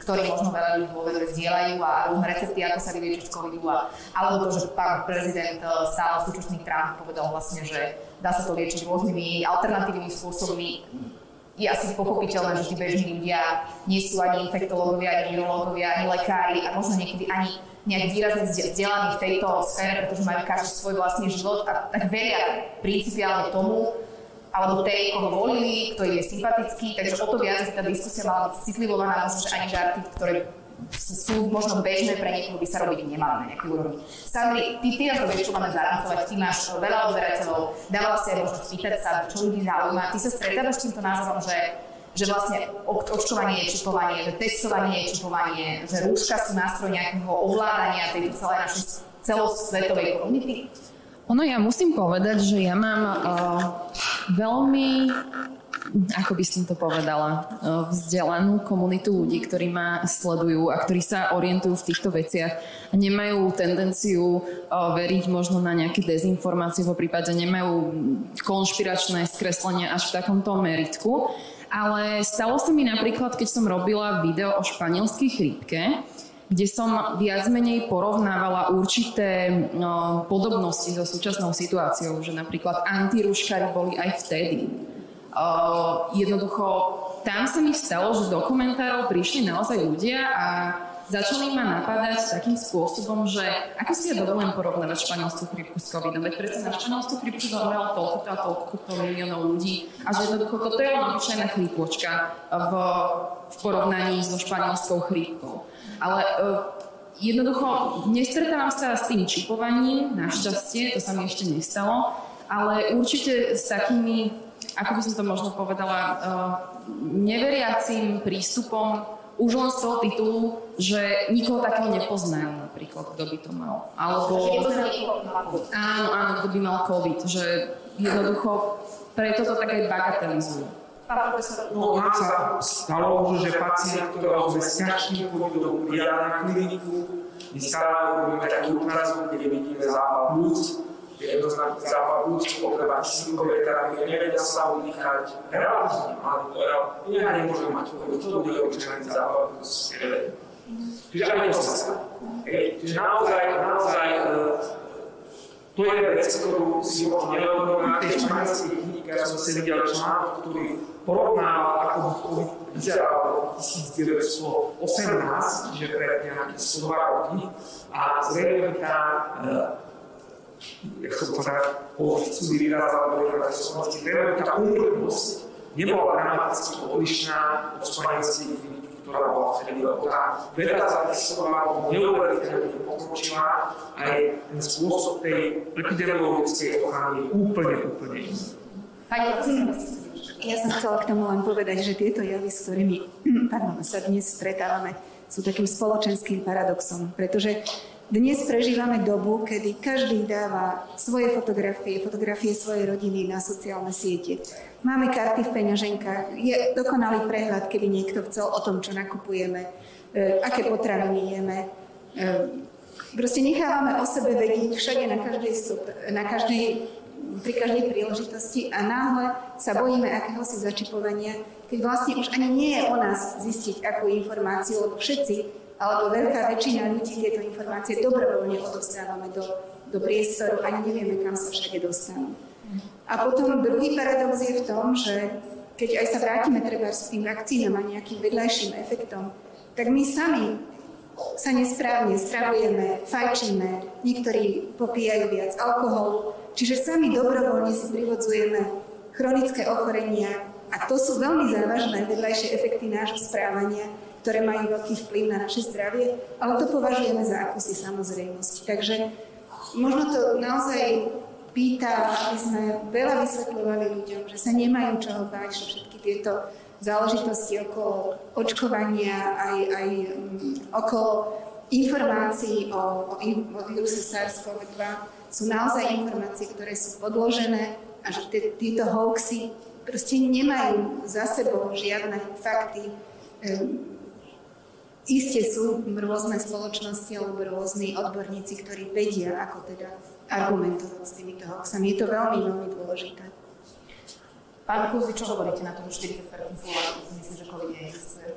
ktorí možno veľa ľudí vedore zdieľajú a rôzne recepty, ako sa vyliečiť z covidu. A, alebo to, že pán prezident e, stále súčasný Trump povedal vlastne, že dá sa to liečiť rôznymi alternatívnymi spôsobmi je asi pochopiteľné, že tí bežní ľudia nie sú ani infektológovia, ani virológovia, ani lekári a možno niekedy ani nejak výrazne vzdelaní v tejto sfére, pretože majú každý svoj vlastný život a tak veria principiálne tomu, alebo tej, koho volili, kto je sympatický, takže o to viac tá diskusia mala byť citlivovaná, možno, ani žarty, ktoré sú možno bežné pre niekoho, by sa robiť nemali na nejakej úrovni. Sandri, ty, ty na to vieš, čo máme zarancovať, ty máš veľa odberateľov, dávala si aj možnosť spýtať sa, čo ľudí zaujíma. Ty sa stretávaš s týmto názorom, že že vlastne očkovanie je čipovanie, že testovanie je čipovanie, že rúška sú nástroj nejakého ovládania tejto celej našej celosvetovej komunity? Ono, ja musím povedať, že ja mám uh, veľmi ako by som to povedala, uh, vzdelanú komunitu ľudí, ktorí ma sledujú a ktorí sa orientujú v týchto veciach a nemajú tendenciu uh, veriť možno na nejaké dezinformácie, po prípade nemajú konšpiračné skreslenia až v takomto meritku. Ale stalo sa mi napríklad, keď som robila video o španielskej chrípke, kde som viac menej porovnávala určité no, podobnosti so súčasnou situáciou, že napríklad antiruškári boli aj vtedy. Uh, jednoducho, tam sa mi stalo, že do komentárov prišli naozaj ľudia a začali ma napadať takým spôsobom, že ako si ja dovolím porovnávať španielskú chrypku s covidom, veď predsa na španielskú chrypku zomrelo toľko a toľko miliónov ľudí a že jednoducho toto je len obyčajná chrípočka v, v porovnaní so španielskou chrípkou. Ale uh, jednoducho nestretávam sa s tým čipovaním, našťastie, to sa mi ešte nestalo, ale určite s takými, ako by som to možno povedala, uh, neveriacím prístupom už len z toho titulu, že nikoho takého nepoznajú napríklad, kto by to mal. Alebo... Áno, áno, kto by mal COVID, že jednoducho preto to tak aj bagatelizujú. No, nám sa stalo, že pacient, ktorého sme s ťažkým covidom prijali na kliniku, my stále robíme taký ukázok, kde vidíme zápal plúc, jednoznačný zápal plúc, potreba kyslíkovej terapie, nevedia sa udýchať, relatívne mladí to ja nemôžem mať COVID, čo bude obyčajný zápal plúc, Čiže aj to sa stane. Čiže naozaj, naozaj, e, to je vec, ktorú si možno neuvedomujeme na tej španielskej knihe, ja som si videl článok, ktorý porovnával, ako by COVID vyzeral v roku 1918, čiže pred nejakých 102 roky, a zrejme tá tak použiť cudzí výraz, alebo termín, tá úmrtnosť nebola dramaticky odlišná od kliniky, ktorá bola vtedy, tá veda zapisovala neuveriteľne pokročila aj ten spôsob tej epidemiologickej ochrany úplne, úplne iný. ja som chcela k tomu len povedať, že tieto javy, s ktorými pardon, sa dnes stretávame, sú takým spoločenským paradoxom, pretože dnes prežívame dobu, kedy každý dáva svoje fotografie, fotografie svojej rodiny na sociálne siete. Máme karty v peňaženkách, je dokonalý prehľad, keby niekto chcel o tom, čo nakupujeme, e, aké potraviny jeme. E, proste nechávame o sebe vedieť všade na každej, na každej pri každej príležitosti a náhle sa bojíme akéhosi začipovania, keď vlastne už ani nie je o nás zistiť akú informáciu, lebo všetci alebo veľká väčšina ľudí tieto informácie dobrovoľne odovzdávame do, do priestoru, ani nevieme, kam sa všade dostanú. A potom druhý paradox je v tom, že keď aj sa vrátime treba s tým vakcínam a nejakým vedľajším efektom, tak my sami sa nesprávne stravujeme, fajčíme, niektorí popíjajú viac alkohol, čiže sami dobrovoľne si privodzujeme chronické ochorenia a to sú veľmi závažné vedľajšie efekty nášho správania, ktoré majú veľký vplyv na naše zdravie, ale to považujeme za akúsi samozrejmosť. Takže možno to naozaj pýta, aby sme veľa vysvetľovali ľuďom, že sa nemajú čoho báť, že všetky tieto záležitosti okolo očkovania, aj, aj um, okolo informácií o, o, o víruse SARS-CoV-2 sú naozaj informácie, ktoré sú podložené a že títo hoaxy proste nemajú za sebou žiadne fakty. Um, Isté sú rôzne spoločnosti alebo rôzni odborníci, ktorí vedia, ako teda argumentovať s týmito hoaxami. Je to veľmi, veľmi dôležité. Pán Kuzi, čo hovoríte na to, že 40% Slovákov si myslí, že COVID neexistuje?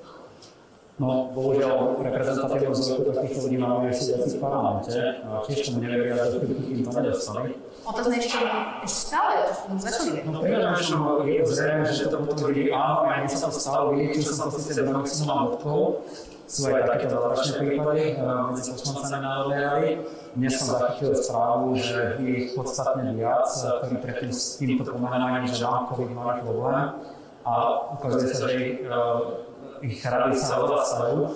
No, bohužiaľ, reprezentatívnu vzorku takýchto ľudí máme aj v parlamente. A tiež tomu neveria, že kým to nedostali. Otázne ešte, ešte stále, začali No prečo je zrejme, že to potom ľudí, áno, aj mne sa to stalo, vyliečil som to síce do maximum odkov, sú aj takéto zázračné prípady medzi poslancami na Leali. Dnes som zachytil správu, že ich podstatne viac, ktorí predtým s týmto pomenovaním, že mám COVID, mali problém. A ukazuje sa, že ich rady sa odvracajú.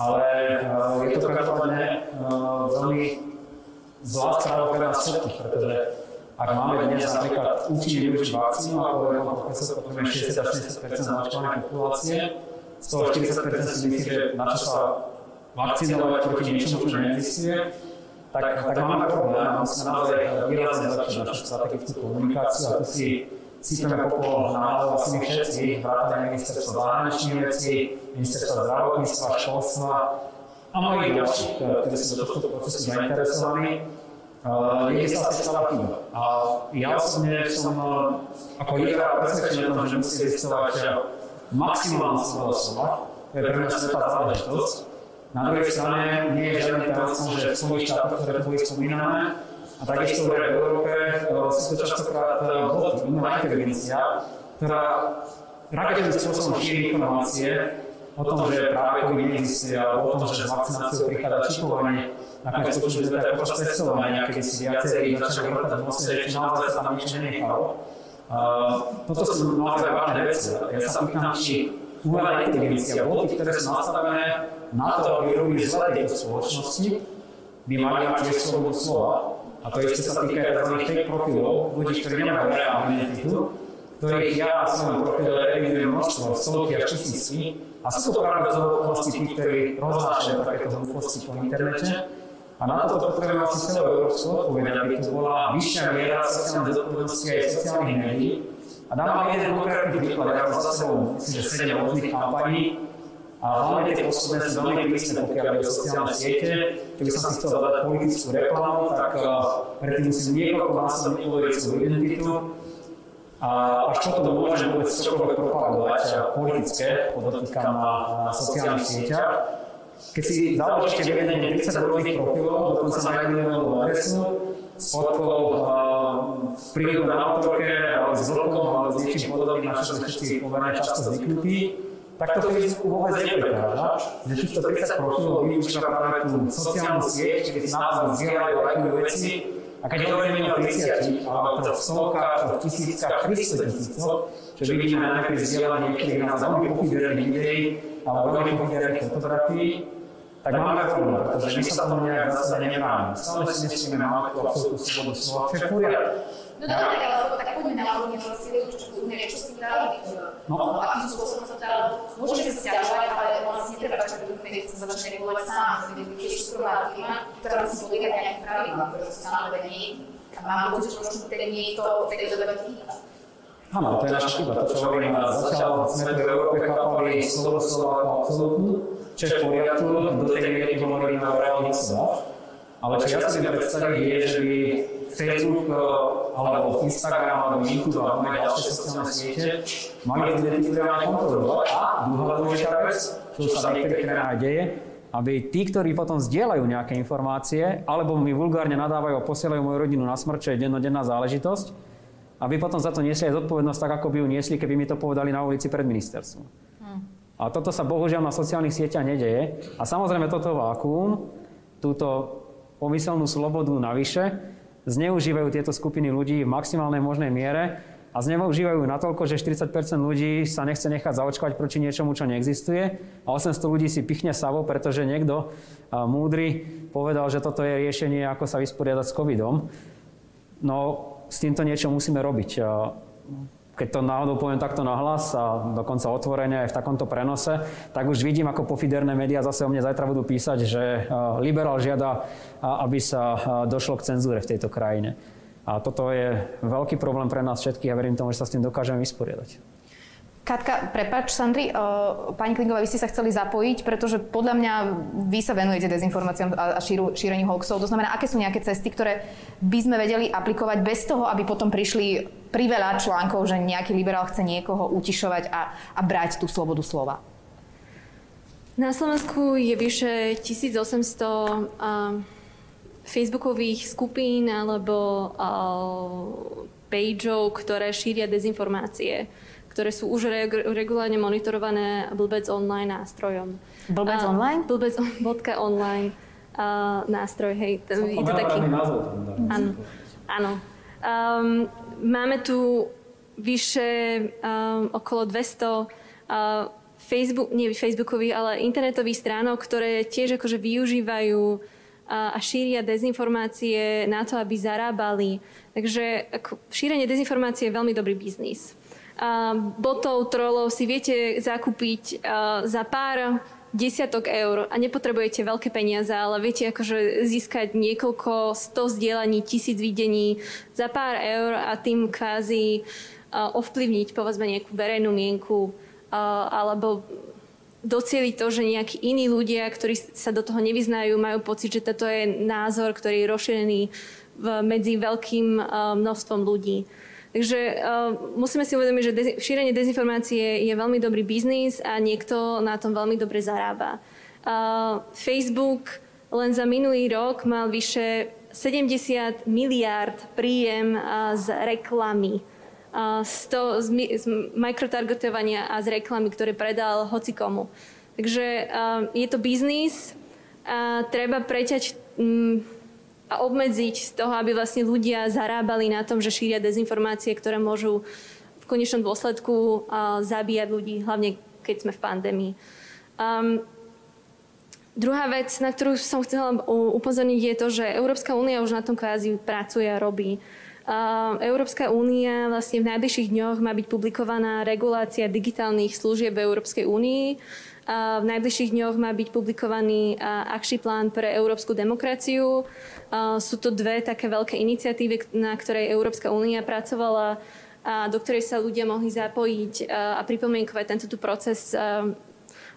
Ale je to každopádne veľmi zlá správa pre nás všetkých, pretože ak máme dnes napríklad účinne využiť vakcínu, ako povedal profesor, je 60 až 70 zaočkovanej populácie, z toho 40 si myslí, že na čo sa vakcinovať proti niečomu, čo neexistuje, tak, tak máme problém. Musíme naozaj výrazne zlepšiť našu strategickú komunikáciu a tu si sypeme popol na my všetci, vrátane ministerstva zahraničných vecí, ministerstva zdravotníctva, školstva a mnohých ďalších, ktorí sú do tohto procesu zainteresovaní. Niekde sa asi stala chyba. A ja osobne som ako líder presvedčený o tom, že musí existovať maximálna sloboda slova, to je pre mňa svetá záležitosť. Na druhej strane nie je žiadny tajomstvom, že v svojich štátoch, ktoré tu boli spomínané, a takisto v Európe sú to častokrát boty, iná inteligencia, ktorá raketovým spôsobom šíri informácie o tom, že práve COVID neexistuje, alebo o tom, že s vakcináciou prichádza čipovanie, nakoniec počuli sme aj počas testovania, kedy si viacerí začali vrtať v že naozaj sa tam nič nenechalo. Toto sú naozaj vážne veci. Ja sa pýtam, či umelá inteligencia, boty, ktoré sú nastavené na to, aby robili zle tejto spoločnosti, by mali mať tiež slobodu slova. A to ešte sa týka tzv. fake profilov, ľudí, ktorí nemajú reálnu identitu, ktorých ja na svojom profile evidujem množstvo, stovky až tisícky, a sú to práve zhodnosti tí, ktorí roznášajú takéto hlúposti po internete, a na toto potrebujeme asi celú Európsku odpoveď, aby tu bola vyššia miera sociálnej zodpovednosti aj sociálnych médií. A dám vám jeden konkrétny príklad, ja mám za sebou, myslím, že 7 rôznych kampaní, a hlavne tie posledné sú veľmi prísne, pokiaľ je sociálne siete. Keby som si chcel zadať politickú reklamu, tak uh, predtým musím niekoľko násobne uveriť svoju identitu. A až potom môžem vôbec čokoľvek propagovať politické, podotýkam na, na sociálnych sieťach. Keď si založíte vyvedenie 30 rôznych profilov, dokonca na jednu novú adresu, s fotkou prírodu na autorke, ale s vlkom, ale s niečím podobným, na čo sme všetci pomerne často zvyknutí, tak to Facebooku vôbec neprekáža, že týchto 30 profilov využíva práve tú sociálnu sieť, kde si názor zdieľajú, lajkujú veci, a keď hovoríme o 30, alebo to v stovkách, v tisíckach, 300 tisícoch, čo vidíme na nejaké zdieľanie niektorých nás veľmi pochybných videí, alebo veľmi pochybných fotografií, tak máme problém, pretože my sa tomu nejak zase nebránime. Stále si nesmieme mať tú absolútnu slobodu slova, čo je v poriadku. No dobre, ale tak poďme na úrovni proste, čo čo s tým dali, no. akým spôsobom sa dá, môžeme sa stiažovať, ale vlastne netreba čakať, že sa začne regulovať sám, že je tiež súkromná firma, ktorá musí podliekať nejakým pravidlám, ktoré sú stanovené a mám pocit, že možno ten niekto tejto debate chýba. Áno, to je naša chyba, to čo hovorím, zatiaľ sme v Európe chápali slovo slova ako absolútnu, čo je v poriadku, do tej miery hovoríme o reálnych slovách. Ale čo ja si viem predstaviť je, že by Facebook alebo Instagram alebo YouTube alebo aj ďalšie sociálne siete mali identifikované kontrolovať a druhá dôležitá vec, čo sa v niektorých deje, aby tí, ktorí potom zdieľajú nejaké informácie, alebo mi vulgárne nadávajú a posielajú moju rodinu na smrť, čo je dennodenná záležitosť, aby potom za to niesli aj zodpovednosť tak, ako by ju niesli, keby mi to povedali na ulici pred ministerstvom. Hmm. A toto sa bohužiaľ na sociálnych sieťach nedeje. A samozrejme toto vákuum, túto pomyselnú slobodu navyše, zneužívajú tieto skupiny ľudí v maximálnej možnej miere a zneužívajú natoľko, že 40% ľudí sa nechce nechať zaočkovať proti niečomu, čo neexistuje a 800 ľudí si pichne savo, pretože niekto múdry povedal, že toto je riešenie, ako sa vysporiadať s covidom. No, s týmto niečo musíme robiť. Keď to náhodou poviem takto nahlas a dokonca otvorene aj v takomto prenose, tak už vidím, ako pofiderné médiá zase o mne zajtra budú písať, že liberál žiada, aby sa došlo k cenzúre v tejto krajine. A toto je veľký problém pre nás všetkých a verím tomu, že sa s tým dokážeme vysporiadať. Katka, prepač, Sandri, uh, pani Klingová, vy ste sa chceli zapojiť, pretože podľa mňa vy sa venujete dezinformáciám a šíru, šíreniu hoaxov. To znamená, aké sú nejaké cesty, ktoré by sme vedeli aplikovať bez toho, aby potom prišli priveľa článkov, že nejaký liberál chce niekoho utišovať a, a brať tú slobodu slova? Na Slovensku je vyše 1800 uh facebookových skupín alebo uh, pageov, ktoré šíria dezinformácie, ktoré sú už reg- regulárne monitorované blbec online nástrojom. Blbec uh, online? Blbec.online uh, nástroj, hej. To je to taký... Áno, áno. Um, máme tu vyše um, okolo 200 uh, Facebook, nie Facebookových, ale internetových stránok, ktoré tiež akože využívajú a šíria dezinformácie na to, aby zarábali. Takže šírenie dezinformácie je veľmi dobrý biznis. Botov, trolov si viete zakúpiť za pár desiatok eur a nepotrebujete veľké peniaze, ale viete akože získať niekoľko sto zdieľaní, tisíc videní za pár eur a tým kvázi ovplyvniť povedzme nejakú verejnú mienku alebo docieliť to, že nejakí iní ľudia, ktorí sa do toho nevyznajú, majú pocit, že toto je názor, ktorý je rozšírený medzi veľkým množstvom ľudí. Takže uh, musíme si uvedomiť, že dezi- šírenie dezinformácie je veľmi dobrý biznis a niekto na tom veľmi dobre zarába. Uh, Facebook len za minulý rok mal vyše 70 miliárd príjem uh, z reklamy z, to, z, z mikrotargetovania a z reklamy, ktoré predal hocikomu. Takže uh, je to biznis a treba preťať um, a obmedziť z toho, aby vlastne ľudia zarábali na tom, že šíria dezinformácie, ktoré môžu v konečnom dôsledku zabíjať ľudí, hlavne keď sme v pandémii. Um, Druhá vec, na ktorú som chcela upozorniť, je to, že Európska únia už na tom kvázi pracuje a robí. Európska únia vlastne v najbližších dňoch má byť publikovaná regulácia digitálnych služieb v Európskej únii. V najbližších dňoch má byť publikovaný akčný plán pre európsku demokraciu. Sú to dve také veľké iniciatívy, na ktorej Európska únia pracovala a do ktorej sa ľudia mohli zapojiť a pripomienkovať tento proces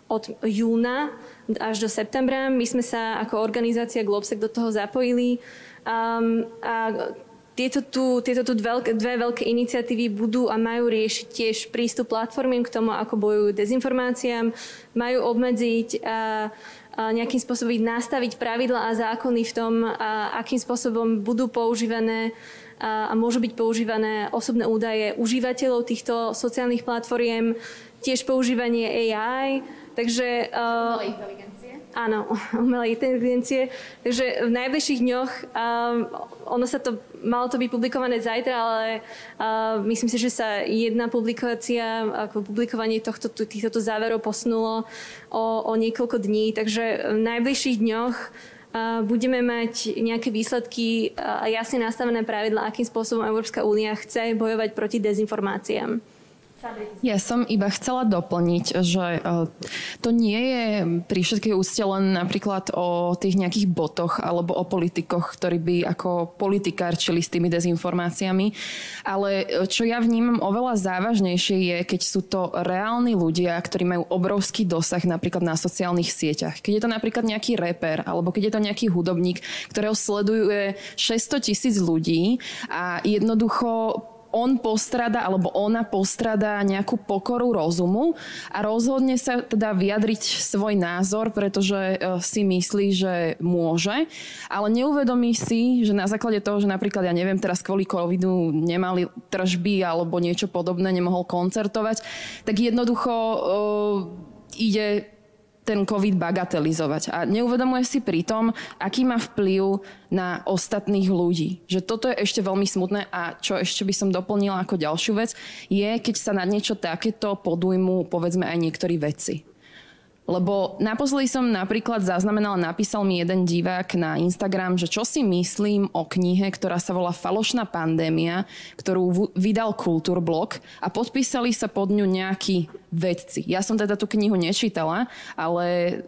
od júna až do septembra. My sme sa ako organizácia Globsec do toho zapojili. A tieto tu, tieto tu dve, dve veľké iniciatívy budú a majú riešiť tiež prístup platformiem k tomu, ako bojujú dezinformáciám, majú obmedziť a nejakým spôsobom nastaviť pravidla a zákony v tom, akým spôsobom budú používané a, môžu byť používané osobné údaje užívateľov týchto sociálnych platformiem, tiež používanie AI. Takže... Uh, Áno, umelej inteligencie. Takže v najbližších dňoch, um, ono sa to, malo to byť publikované zajtra, ale uh, myslím si, že sa jedna publikácia, ako publikovanie tohto, týchto záverov posunulo o, o niekoľko dní. Takže v najbližších dňoch uh, budeme mať nejaké výsledky a jasne nastavené pravidla, akým spôsobom Európska únia chce bojovať proti dezinformáciám. Ja som iba chcela doplniť, že e, to nie je pri všetkej úste len napríklad o tých nejakých botoch alebo o politikoch, ktorí by ako politikárčili s tými dezinformáciami, ale e, čo ja vnímam oveľa závažnejšie je, keď sú to reálni ľudia, ktorí majú obrovský dosah napríklad na sociálnych sieťach. Keď je to napríklad nejaký reper alebo keď je to nejaký hudobník, ktorého sleduje 600 tisíc ľudí a jednoducho on postrada alebo ona postrada nejakú pokoru rozumu a rozhodne sa teda vyjadriť svoj názor, pretože e, si myslí, že môže, ale neuvedomí si, že na základe toho, že napríklad, ja neviem, teraz kvôli covidu nemali tržby alebo niečo podobné, nemohol koncertovať, tak jednoducho uh, ide ten COVID bagatelizovať. A neuvedomuje si pritom, aký má vplyv na ostatných ľudí. Že toto je ešte veľmi smutné a čo ešte by som doplnila ako ďalšiu vec, je, keď sa na niečo takéto podujmu povedzme aj niektorí veci. Lebo naposledy som napríklad zaznamenala, napísal mi jeden divák na Instagram, že čo si myslím o knihe, ktorá sa volá Falošná pandémia, ktorú vydal Kultúrblok a podpísali sa pod ňu nejakí vedci. Ja som teda tú knihu nečítala, ale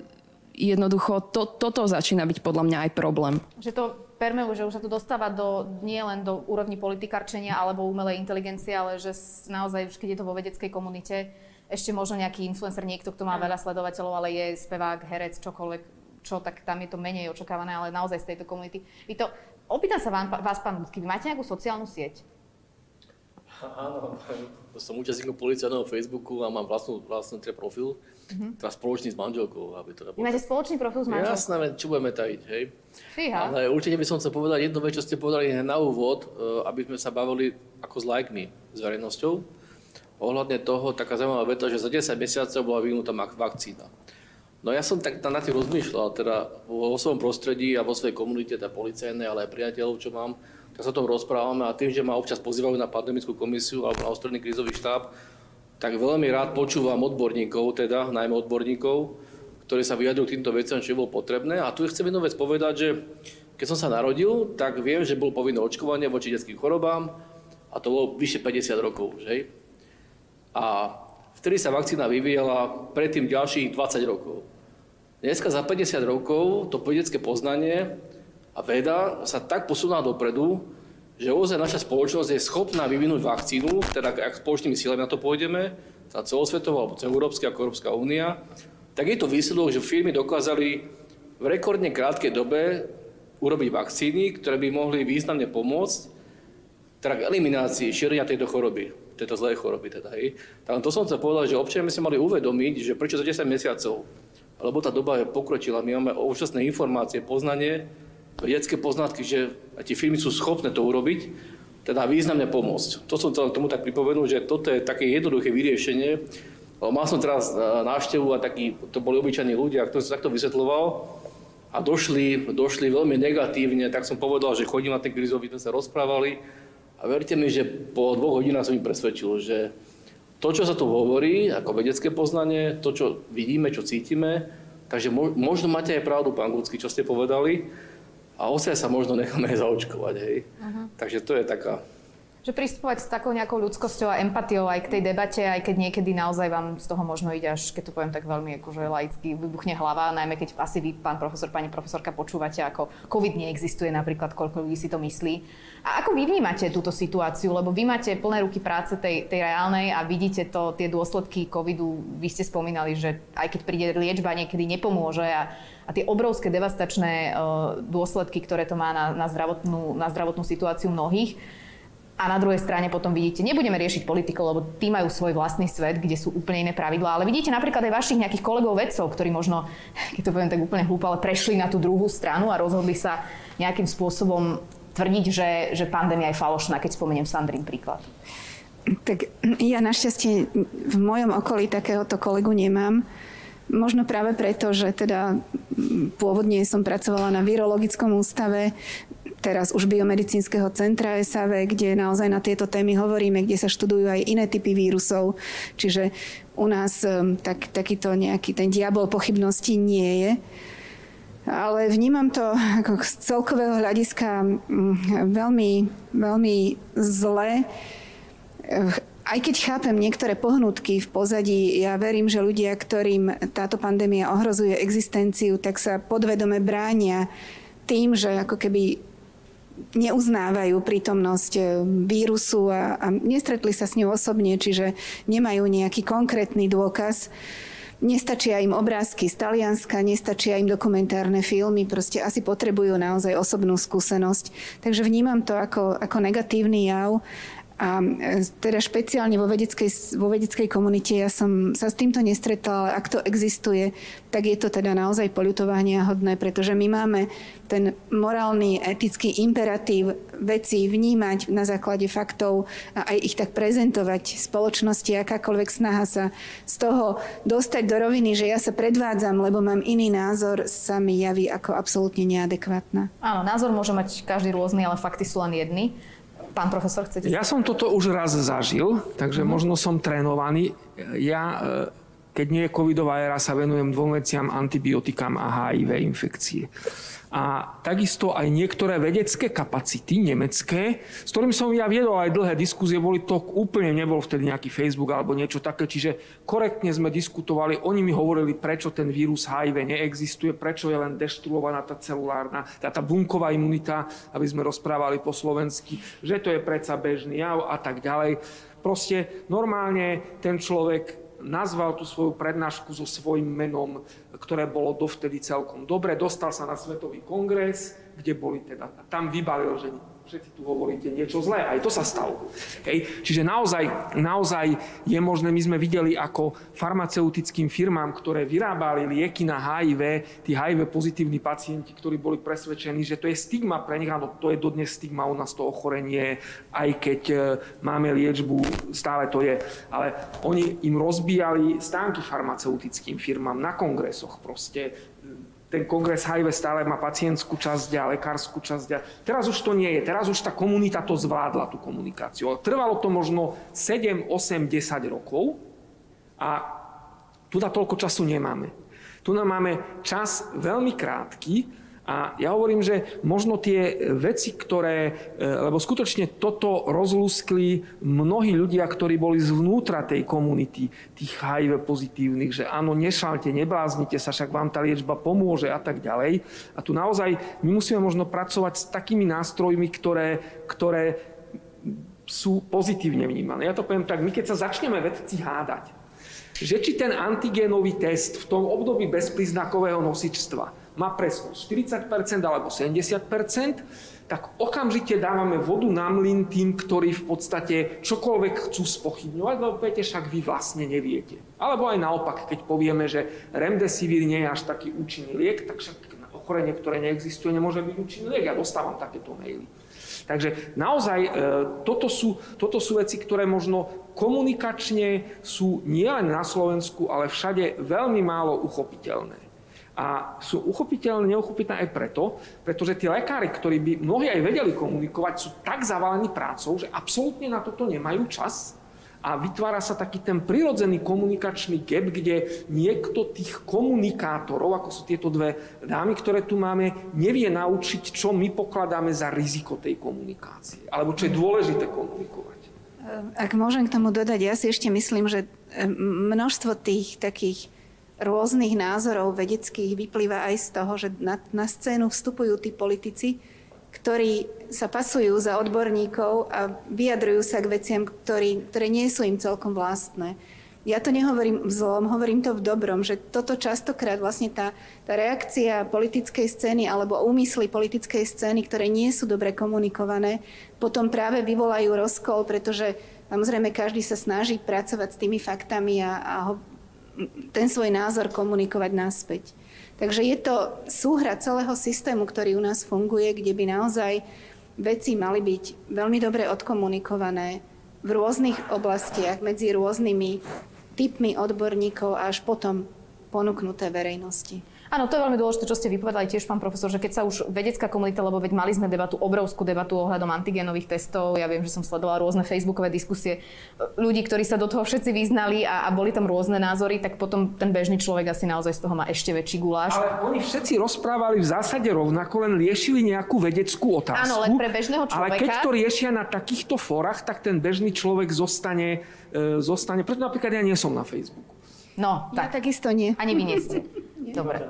jednoducho to, toto začína byť podľa mňa aj problém. Že to perme, že už sa to dostáva do, nie len do úrovni politikarčenia alebo umelej inteligencie, ale že naozaj už keď je to vo vedeckej komunite, ešte možno nejaký influencer, niekto, kto má veľa sledovateľov, ale je spevák, herec, čokoľvek, čo, tak tam je to menej očakávané, ale naozaj z tejto komunity. Vy to, opýtam sa vám, vás, pán Budský, vy máte nejakú sociálnu sieť? Áno, som účastníkom policajného Facebooku a mám vlastnú, vlastný tre profil, mm-hmm. teda spoločný s manželkou. Aby to Vy máte spoločný profil s manželkou? Jasné, čo budeme tajiť, hej. Fíha. Ale určite by som chcel povedať jednu vec, čo ste povedali na úvod, e, aby sme sa bavili ako s lajkmi, s verejnosťou ohľadne toho taká zaujímavá veta, že za 10 mesiacov bola vyvinutá vakcína. No ja som tak na tým rozmýšľal, teda vo svojom prostredí a vo svojej komunite, teda policajnej, ale aj priateľov, čo mám, tak sa o tom rozprávame a tým, že ma občas pozývajú na pandemickú komisiu alebo na ostredný krízový štáb, tak veľmi rád počúvam odborníkov, teda najmä odborníkov, ktorí sa vyjadrujú týmto veciam, čo bolo potrebné. A tu chcem jednu vec povedať, že keď som sa narodil, tak viem, že bolo povinné očkovanie voči detským chorobám a to bolo vyše 50 rokov. Že? A vtedy sa vakcína vyvíjala predtým ďalších 20 rokov. Dneska za 50 rokov to vedecké poznanie a veda sa tak posunula dopredu, že ozaj naša spoločnosť je schopná vyvinúť vakcínu, teda ak spoločnými silami na to pôjdeme, tá celosvetová alebo celoeurópska ako Európska únia, tak je to výsledok, že firmy dokázali v rekordne krátkej dobe urobiť vakcíny, ktoré by mohli významne pomôcť teda k eliminácii šírenia tejto choroby tejto zlej choroby. Teda, hej. Tak to som chcel povedať, že občania si mali uvedomiť, že prečo za 10 mesiacov, lebo tá doba je pokročila, my máme úžasné informácie, poznanie, vedecké poznatky, že tie firmy sú schopné to urobiť, teda významne pomôcť. To som chcel tomu tak pripomenúť, že toto je také jednoduché vyriešenie. Mal som teraz e, návštevu a takí, to boli obyčajní ľudia, ktorí som takto vysvetloval a došli, došli veľmi negatívne, tak som povedal, že chodím na ten krizový, sme sa rozprávali a verte mi, že po dvoch hodinách som im presvedčil, že to, čo sa tu hovorí, ako vedecké poznanie, to, čo vidíme, čo cítime, takže možno máte aj pravdu, pán Gudsky, čo ste povedali, a osiaj sa možno necháme zaočkovať, hej. Uh-huh. Takže to je taká že pristupovať s takou nejakou ľudskosťou a empatiou aj k tej debate, aj keď niekedy naozaj vám z toho možno ide až, keď to poviem tak veľmi akože laicky, vybuchne hlava, najmä keď asi vy, pán profesor, pani profesorka, počúvate, ako COVID neexistuje napríklad, koľko ľudí si to myslí. A ako vy vnímate túto situáciu? Lebo vy máte plné ruky práce tej, tej reálnej a vidíte to, tie dôsledky covidu. Vy ste spomínali, že aj keď príde liečba, niekedy nepomôže a, a tie obrovské devastačné uh, dôsledky, ktoré to má na, na, zdravotnú, na zdravotnú situáciu mnohých. A na druhej strane potom vidíte, nebudeme riešiť politikov, lebo tí majú svoj vlastný svet, kde sú úplne iné pravidlá, ale vidíte napríklad aj vašich nejakých kolegov vedcov, ktorí možno, keď to poviem tak úplne hlúpo, ale prešli na tú druhú stranu a rozhodli sa nejakým spôsobom tvrdiť, že, že pandémia je falošná, keď spomeniem Sandrin príklad. Tak ja našťastie v mojom okolí takéhoto kolegu nemám. Možno práve preto, že teda pôvodne som pracovala na virologickom ústave, teraz už biomedicínskeho centra SAV, kde naozaj na tieto témy hovoríme, kde sa študujú aj iné typy vírusov. Čiže u nás tak, takýto nejaký ten diabol pochybnosti nie je. Ale vnímam to ako z celkového hľadiska veľmi, veľmi zle. Aj keď chápem niektoré pohnutky v pozadí, ja verím, že ľudia, ktorým táto pandémia ohrozuje existenciu, tak sa podvedome bránia tým, že ako keby neuznávajú prítomnosť e, vírusu a, a nestretli sa s ňou osobne, čiže nemajú nejaký konkrétny dôkaz. Nestačia im obrázky z Talianska, nestačia im dokumentárne filmy, proste asi potrebujú naozaj osobnú skúsenosť. Takže vnímam to ako, ako negatívny jav A e, teda špeciálne vo vedeckej, vo vedeckej komunite ja som sa s týmto nestretla, ale ak to existuje, tak je to teda naozaj poľutovania hodné, pretože my máme ten morálny, etický imperatív veci vnímať na základe faktov a aj ich tak prezentovať spoločnosti, akákoľvek snaha sa z toho dostať do roviny, že ja sa predvádzam, lebo mám iný názor, sa mi javí ako absolútne neadekvátna. Áno, názor môže mať každý rôzny, ale fakty sú len jedny. Pán profesor, chcete... Ja som toto už raz zažil, takže uh-huh. možno som trénovaný. Ja, e, keď nie je covidová éra, sa venujem dvom veciam, antibiotikám a HIV infekcie a takisto aj niektoré vedecké kapacity nemecké, s ktorým som ja viedol aj dlhé diskusie, boli to úplne, nebol vtedy nejaký Facebook alebo niečo také, čiže korektne sme diskutovali, oni mi hovorili, prečo ten vírus HIV neexistuje, prečo je len deštruovaná tá celulárna, tá, tá bunková imunita, aby sme rozprávali po slovensky, že to je predsa bežný jav a tak ďalej. Proste normálne ten človek nazval tú svoju prednášku so svojím menom, ktoré bolo dovtedy celkom dobre. Dostal sa na Svetový kongres, kde boli teda, tam vybalil, že všetci tu hovoríte niečo zlé, aj to sa stalo. Hej. Čiže naozaj, naozaj je možné, my sme videli ako farmaceutickým firmám, ktoré vyrábali lieky na HIV, tí HIV pozitívni pacienti, ktorí boli presvedčení, že to je stigma pre nich, áno, to je dodnes stigma u nás to ochorenie, aj keď e, máme liečbu, stále to je, ale oni im rozbíjali stánky farmaceutickým firmám na kongresoch proste, ten kongres HIV stále má pacientskú časť a lekárskú časť. A teraz už to nie je. Teraz už tá komunita to zvládla, tú komunikáciu. Trvalo to možno 7, 8, 10 rokov a tu toľko času nemáme. Tu nám máme čas veľmi krátky a ja hovorím, že možno tie veci, ktoré, e, lebo skutočne toto rozlúskli mnohí ľudia, ktorí boli zvnútra tej komunity, tých HIV pozitívnych, že áno, nešalte, nebláznite sa, však vám tá liečba pomôže a tak ďalej. A tu naozaj my musíme možno pracovať s takými nástrojmi, ktoré, ktoré sú pozitívne vnímané. Ja to poviem tak, my keď sa začneme vedci hádať, že či ten antigénový test v tom období bezpríznakového nosičstva má presnosť 40% alebo 70%, tak okamžite dávame vodu na mlyn tým, ktorí v podstate čokoľvek chcú spochybňovať, lebo viete, však vy vlastne neviete. Alebo aj naopak, keď povieme, že remdesivir nie je až taký účinný liek, tak však ochorenie, ktoré neexistuje, nemôže byť účinný liek. Ja dostávam takéto maily. Takže naozaj e, toto sú, toto sú veci, ktoré možno komunikačne sú nielen na Slovensku, ale všade veľmi málo uchopiteľné a sú uchopiteľné, neuchopiteľné aj preto, pretože tí lekári, ktorí by mnohí aj vedeli komunikovať, sú tak zavalení prácou, že absolútne na toto nemajú čas a vytvára sa taký ten prirodzený komunikačný gap, kde niekto tých komunikátorov, ako sú tieto dve dámy, ktoré tu máme, nevie naučiť, čo my pokladáme za riziko tej komunikácie, alebo čo je dôležité komunikovať. Ak môžem k tomu dodať, ja si ešte myslím, že množstvo tých takých rôznych názorov vedeckých vyplýva aj z toho, že na, na scénu vstupujú tí politici, ktorí sa pasujú za odborníkov a vyjadrujú sa k veciam, ktorý, ktoré nie sú im celkom vlastné. Ja to nehovorím v zlom, hovorím to v dobrom, že toto častokrát vlastne tá, tá reakcia politickej scény alebo úmysly politickej scény, ktoré nie sú dobre komunikované, potom práve vyvolajú rozkol, pretože samozrejme každý sa snaží pracovať s tými faktami a, a ho ten svoj názor komunikovať naspäť. Takže je to súhra celého systému, ktorý u nás funguje, kde by naozaj veci mali byť veľmi dobre odkomunikované v rôznych oblastiach medzi rôznymi typmi odborníkov a až potom ponúknuté verejnosti. Áno, to je veľmi dôležité, čo ste vypovedali tiež, pán profesor, že keď sa už vedecká komunita, lebo veď mali sme debatu, obrovskú debatu ohľadom antigénových testov, ja viem, že som sledovala rôzne facebookové diskusie ľudí, ktorí sa do toho všetci vyznali a, a boli tam rôzne názory, tak potom ten bežný človek asi naozaj z toho má ešte väčší guláš. Ale oni všetci rozprávali v zásade rovnako, len riešili nejakú vedeckú otázku. Áno, len pre bežného človeka. Ale keď to riešia na takýchto forách, tak ten bežný človek zostane, e, zostane, preto napríklad ja nie som na Facebooku. No, tak. Ja takisto nie. Ani vy nie ste. Dobre.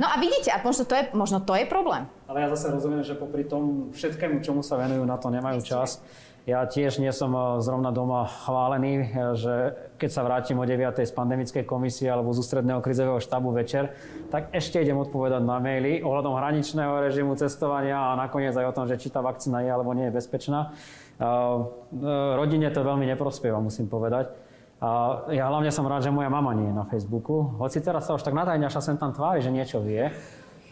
No a vidíte, a možno to, je, možno to je problém. Ale ja zase rozumiem, že popri tom všetkému, čomu sa venujú, na to nemajú čas. Ja tiež nie som zrovna doma chválený, že keď sa vrátim o 9. z pandemickej komisie alebo z ústredného krizového štábu večer, tak ešte idem odpovedať na maily ohľadom hraničného režimu cestovania a nakoniec aj o tom, že či tá vakcína je alebo nie je bezpečná. Rodine to veľmi neprospieva, musím povedať. A ja hlavne som rád, že moja mama nie je na Facebooku. Hoci teraz sa už tak natajňaša sem tam tvári, že niečo vie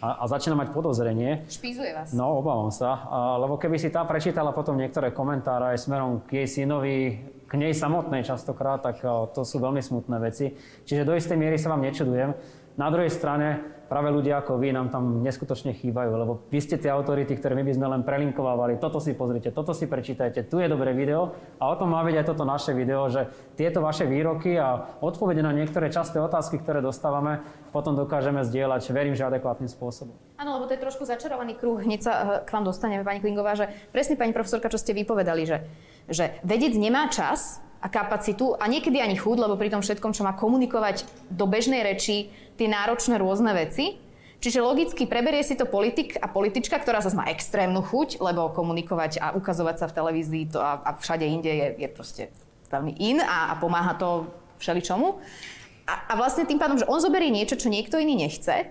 a, a začína mať podozrenie. Špízuje vás. No, obávam sa. A, lebo keby si tá prečítala potom niektoré komentáre aj smerom k jej synovi, k nej samotnej častokrát, tak to sú veľmi smutné veci. Čiže do istej miery sa vám nečudujem. Na druhej strane, práve ľudia ako vy nám tam neskutočne chýbajú, lebo vy ste tie autority, ktoré my by sme len prelinkovávali. Toto si pozrite, toto si prečítajte, tu je dobré video a o tom má byť aj toto naše video, že tieto vaše výroky a odpovede na niektoré časté otázky, ktoré dostávame, potom dokážeme zdieľať, verím, že adekvátnym spôsobom. Áno, lebo to je trošku začarovaný kruh. Hneď sa eh, k vám dostaneme, pani Klingová, že presne pani profesorka, čo ste vypovedali, že, že vedec nemá čas a kapacitu a niekedy ani chuť, lebo pri tom všetkom, čo má komunikovať do bežnej reči, tie náročné rôzne veci. Čiže logicky preberie si to politik a politička, ktorá zase má extrémnu chuť, lebo komunikovať a ukazovať sa v televízii to a, a všade inde je, je proste veľmi in a, a pomáha to všeličomu. A, a vlastne tým pádom, že on zoberie niečo, čo niekto iný nechce.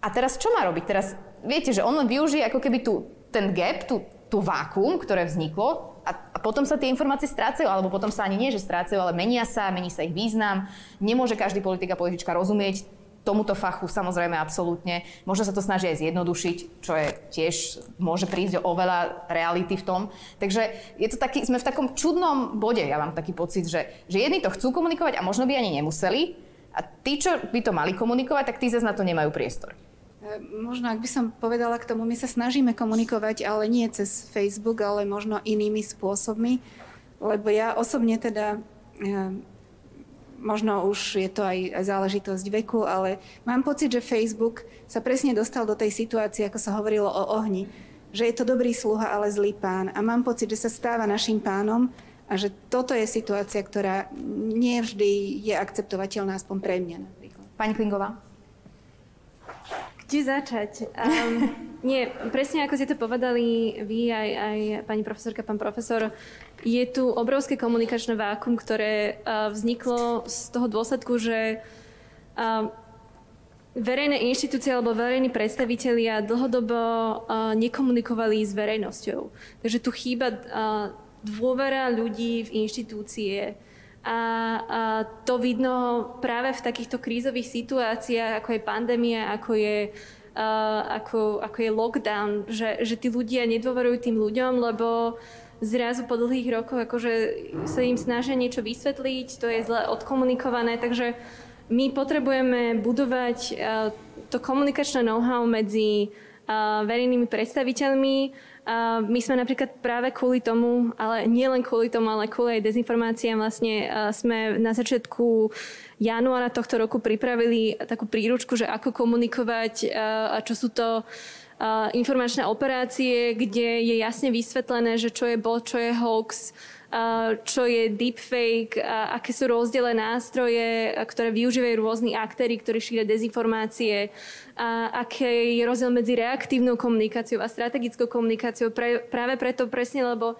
A teraz čo má robiť? Teraz viete, že on len využije ako keby tu, ten gap, tu, tú vákuum, ktoré vzniklo a, a potom sa tie informácie strácajú, alebo potom sa ani nie, že strácajú, ale menia sa, mení sa ich význam. Nemôže každý politik a politička rozumieť tomuto fachu samozrejme absolútne. Možno sa to snaží aj zjednodušiť, čo je tiež, môže prísť o oveľa reality v tom. Takže je to taký, sme v takom čudnom bode, ja mám taký pocit, že, že jedni to chcú komunikovať a možno by ani nemuseli, a tí, čo by to mali komunikovať, tak tí zase na to nemajú priestor. E, možno, ak by som povedala k tomu, my sa snažíme komunikovať, ale nie cez Facebook, ale možno inými spôsobmi, lebo ja osobne teda, e, možno už je to aj záležitosť veku, ale mám pocit, že Facebook sa presne dostal do tej situácie, ako sa hovorilo o ohni, že je to dobrý sluha, ale zlý pán. A mám pocit, že sa stáva našim pánom a že toto je situácia, ktorá nie vždy je akceptovateľná, aspoň pre mňa napríklad. Pani Klingová? Kde začať? Um, nie, presne ako ste to povedali vy, aj, aj pani profesorka, pán profesor, je tu obrovské komunikačné vákum, ktoré uh, vzniklo z toho dôsledku, že uh, verejné inštitúcie alebo verejní predstavitelia dlhodobo uh, nekomunikovali s verejnosťou. Takže tu chýba uh, dôvera ľudí v inštitúcie, a, a to vidno práve v takýchto krízových situáciách, ako je pandémia, ako je, uh, ako, ako je lockdown, že, že tí ľudia nedôverujú tým ľuďom, lebo zrazu po dlhých rokoch akože sa im snažia niečo vysvetliť, to je zle odkomunikované, takže my potrebujeme budovať uh, to komunikačné know-how medzi uh, verejnými predstaviteľmi, a my sme napríklad práve kvôli tomu, ale nie len kvôli tomu, ale kvôli aj dezinformáciám vlastne sme na začiatku januára tohto roku pripravili takú príručku, že ako komunikovať a čo sú to informačné operácie, kde je jasne vysvetlené, že čo je bot, čo je hoax, čo je deepfake, aké sú rozdielne nástroje, ktoré využívajú rôzni aktéry, ktorí šíria dezinformácie, a aký je rozdiel medzi reaktívnou komunikáciou a strategickou komunikáciou. Pre, práve preto presne, lebo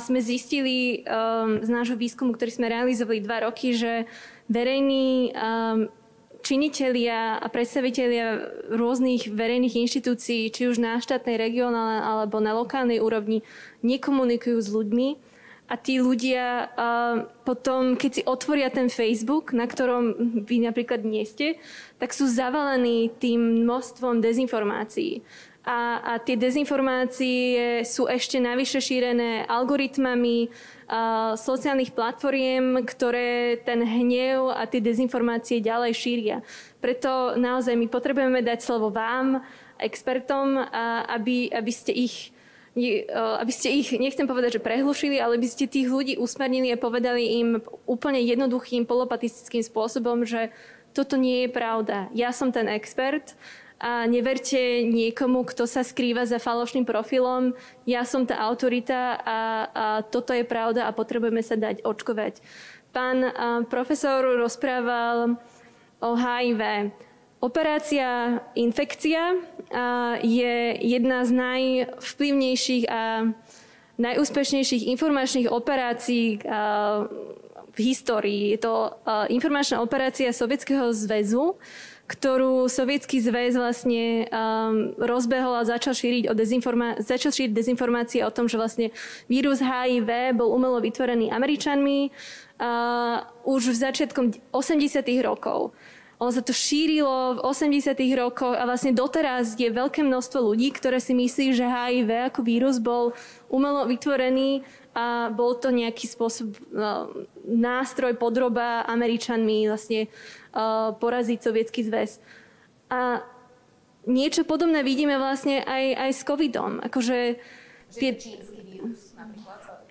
sme zistili um, z nášho výskumu, ktorý sme realizovali dva roky, že verejní um, činitelia a predstavitelia rôznych verejných inštitúcií, či už na štátnej, regionálnej alebo na lokálnej úrovni, nekomunikujú s ľuďmi a tí ľudia uh, potom, keď si otvoria ten Facebook, na ktorom vy napríklad nie ste, tak sú zavalení tým množstvom dezinformácií. A, a tie dezinformácie sú ešte navyše šírené algoritmami uh, sociálnych platformiem, ktoré ten hnev a tie dezinformácie ďalej šíria. Preto naozaj my potrebujeme dať slovo vám, expertom, a aby, aby ste ich aby ste ich, nechcem povedať, že prehlušili, ale by ste tých ľudí usmernili a povedali im úplne jednoduchým polopatistickým spôsobom, že toto nie je pravda. Ja som ten expert a neverte niekomu, kto sa skrýva za falošným profilom. Ja som tá autorita a, a toto je pravda a potrebujeme sa dať očkovať. Pán profesor rozprával o HIV. Operácia infekcia je jedna z najvplyvnejších a najúspešnejších informačných operácií v histórii. Je to informačná operácia Sovietskeho zväzu, ktorú Sovietský zväz vlastne rozbehol a začal šíriť, o dezinforma- začal šíriť dezinformácie o tom, že vlastne vírus HIV bol umelo vytvorený Američanmi už v začiatkom 80. rokov. Ono sa to šírilo v 80. rokoch a vlastne doteraz je veľké množstvo ľudí, ktoré si myslí, že HIV ako vírus bol umelo vytvorený a bol to nejaký spôsob uh, nástroj podroba Američanmi vlastne uh, poraziť sovietský zväz. A niečo podobné vidíme vlastne aj, aj s covidom. Akože tie... Čínsky vírus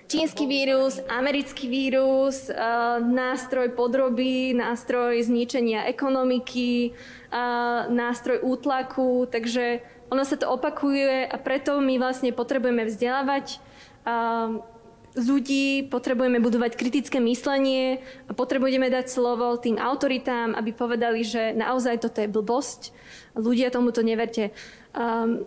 Čínsky vírus, americký vírus, uh, nástroj podroby, nástroj zničenia ekonomiky, uh, nástroj útlaku, takže ono sa to opakuje a preto my vlastne potrebujeme vzdelávať uh, ľudí, potrebujeme budovať kritické myslenie a potrebujeme dať slovo tým autoritám, aby povedali, že naozaj toto je blbosť. Ľudia tomuto neverte. Um,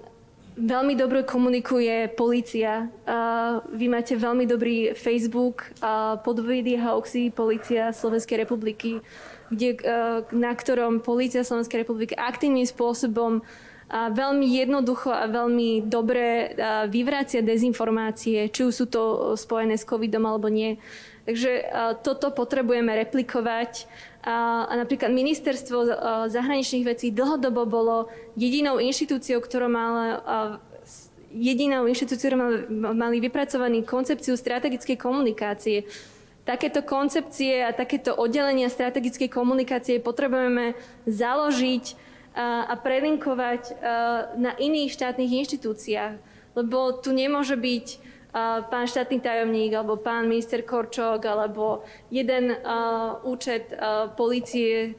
veľmi dobre komunikuje policia. Uh, vy máte veľmi dobrý Facebook, uh, podvedy hoaxy policia Slovenskej republiky, kde, uh, na ktorom policia Slovenskej republiky aktívnym spôsobom a veľmi jednoducho a veľmi dobre vyvracia dezinformácie, či už sú to spojené s covidom alebo nie. Takže toto potrebujeme replikovať. A napríklad ministerstvo zahraničných vecí dlhodobo bolo jedinou inštitúciou, ktorá mala jedinou inštitúciou, ktorá mali vypracovaný koncepciu strategickej komunikácie. Takéto koncepcie a takéto oddelenia strategickej komunikácie potrebujeme založiť a prelinkovať na iných štátnych inštitúciách. Lebo tu nemôže byť pán štátny tajomník alebo pán minister Korčok alebo jeden účet policie,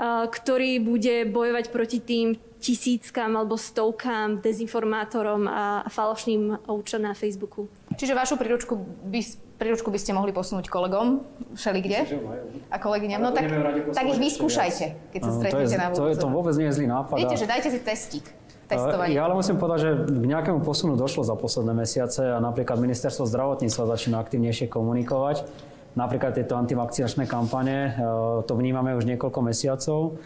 ktorý bude bojovať proti tým tisíckam alebo stovkám dezinformátorom a falošným účtom na Facebooku. Čiže vašu príručku by, príručku by ste mohli posunúť kolegom všelikde? A kolegyňam? No tak, tak ich vyskúšajte, keď sa stretnete na To, je, to vôbec nie je zlý nápad. Viete, že dajte si testík. Testovanie. Ja ale musím povedať, že k nejakému posunu došlo za posledné mesiace a napríklad ministerstvo zdravotníctva začína aktivnejšie komunikovať. Napríklad tieto antivakcinačné kampane, e, to vnímame už niekoľko mesiacov.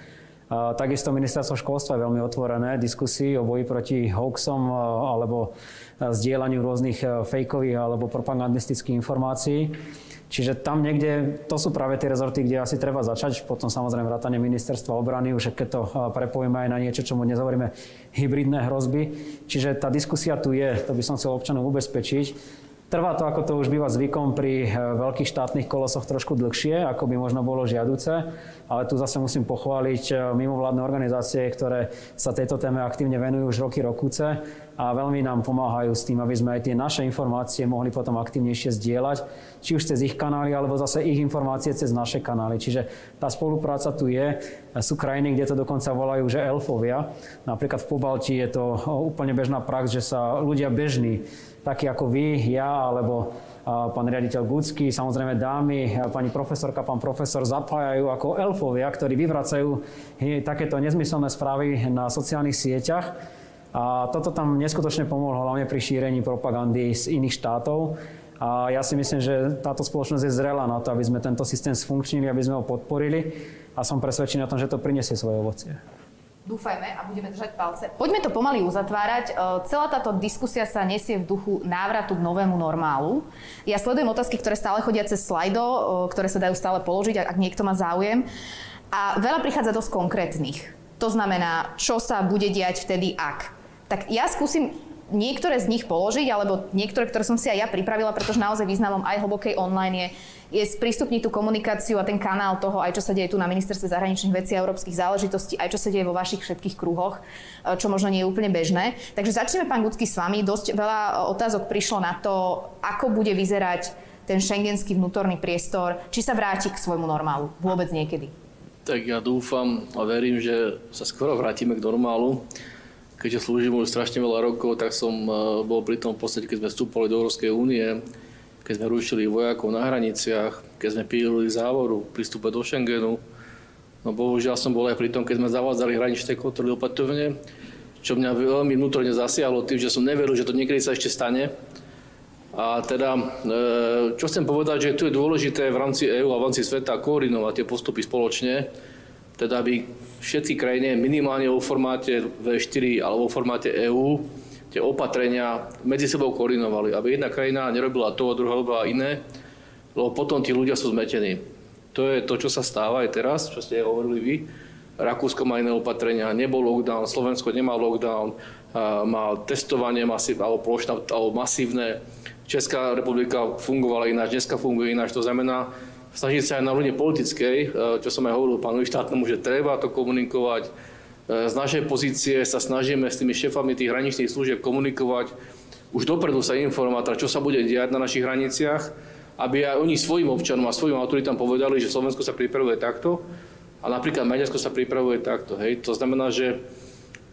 Takisto ministerstvo školstva je veľmi otvorené diskusii o boji proti hoaxom alebo zdieľaniu rôznych fejkových alebo propagandistických informácií. Čiže tam niekde, to sú práve tie rezorty, kde asi treba začať, potom samozrejme vrátanie ministerstva obrany, už keď to prepojíme aj na niečo, čo mu dnes hovoríme hybridné hrozby. Čiže tá diskusia tu je, to by som chcel občanov ubezpečiť. Trvá to, ako to už býva zvykom pri veľkých štátnych kolosoch trošku dlhšie, ako by možno bolo žiaduce ale tu zase musím pochváliť eh, mimovládne organizácie, ktoré sa tejto téme aktívne venujú už roky, rokúce a veľmi nám pomáhajú s tým, aby sme aj tie naše informácie mohli potom aktívnejšie zdieľať, či už cez ich kanály, alebo zase ich informácie cez naše kanály. Čiže tá spolupráca tu je. Sú krajiny, kde to dokonca volajú, že elfovia. Napríklad v Pobalti je to úplne bežná prax, že sa ľudia bežní, takí ako vy, ja, alebo pán riaditeľ Gucky, samozrejme dámy, pani profesorka, pán profesor zapájajú ako elfovia, ktorí vyvracajú takéto nezmyselné správy na sociálnych sieťach. A toto tam neskutočne pomohlo, hlavne pri šírení propagandy z iných štátov. A ja si myslím, že táto spoločnosť je zrela na to, aby sme tento systém sfunkčnili, aby sme ho podporili a som presvedčený o tom, že to prinesie svoje ovocie. Dúfajme a budeme držať palce. Poďme to pomaly uzatvárať. E, celá táto diskusia sa nesie v duchu návratu k novému normálu. Ja sledujem otázky, ktoré stále chodia cez slajdo, e, ktoré sa dajú stále položiť, ak niekto má záujem. A veľa prichádza dosť konkrétnych. To znamená, čo sa bude diať vtedy, ak. Tak ja skúsim niektoré z nich položiť, alebo niektoré, ktoré som si aj ja pripravila, pretože naozaj významom aj hlbokej online je je sprístupniť tú komunikáciu a ten kanál toho, aj čo sa deje tu na ministerstve zahraničných vecí a európskych záležitostí, aj čo sa deje vo vašich všetkých kruhoch, e, čo možno nie je úplne bežné. Takže začneme, pán Gudsky, s vami. Dosť veľa otázok prišlo na to, ako bude vyzerať ten šengenský vnútorný priestor, či sa vráti k svojmu normálu vôbec niekedy. Tak ja dúfam a verím, že sa skoro vrátime k normálu. Keďže slúžim už strašne veľa rokov, tak som e, bol pri tom v podstate, keď sme vstúpali do Európskej únie, keď sme rušili vojakov na hraniciach, keď sme pílili závoru, prístupe do Schengenu. No bohužiaľ som bol aj pri tom, keď sme zavádzali hraničné kontroly opatovne, čo mňa veľmi vnútorne zasiahlo tým, že som neveril, že to niekedy sa ešte stane. A teda, čo chcem povedať, že tu je dôležité v rámci EÚ a v rámci sveta koordinovať tie postupy spoločne, teda aby všetky krajiny minimálne vo formáte V4 alebo vo formáte EÚ tie opatrenia medzi sebou koordinovali, aby jedna krajina nerobila to a druhá robila iné, lebo potom tí ľudia sú zmetení. To je to, čo sa stáva aj teraz, čo ste hovorili vy. Rakúsko má iné opatrenia, nebol lockdown, Slovensko nemá lockdown, má testovanie masív, alebo, plošná, alebo masívne. Česká republika fungovala ináč, dneska funguje ináč. To znamená, snažiť sa aj na úrovni politickej, e, čo som aj hovoril pánovi štátnemu, že treba to komunikovať. E, z našej pozície sa snažíme s tými šefami tých hraničných služieb komunikovať, už dopredu sa informovať, čo sa bude diať na našich hraniciach, aby aj oni svojim občanom a svojim autoritám povedali, že Slovensko sa pripravuje takto a napríklad Maďarsko sa pripravuje takto. Hej. To znamená, že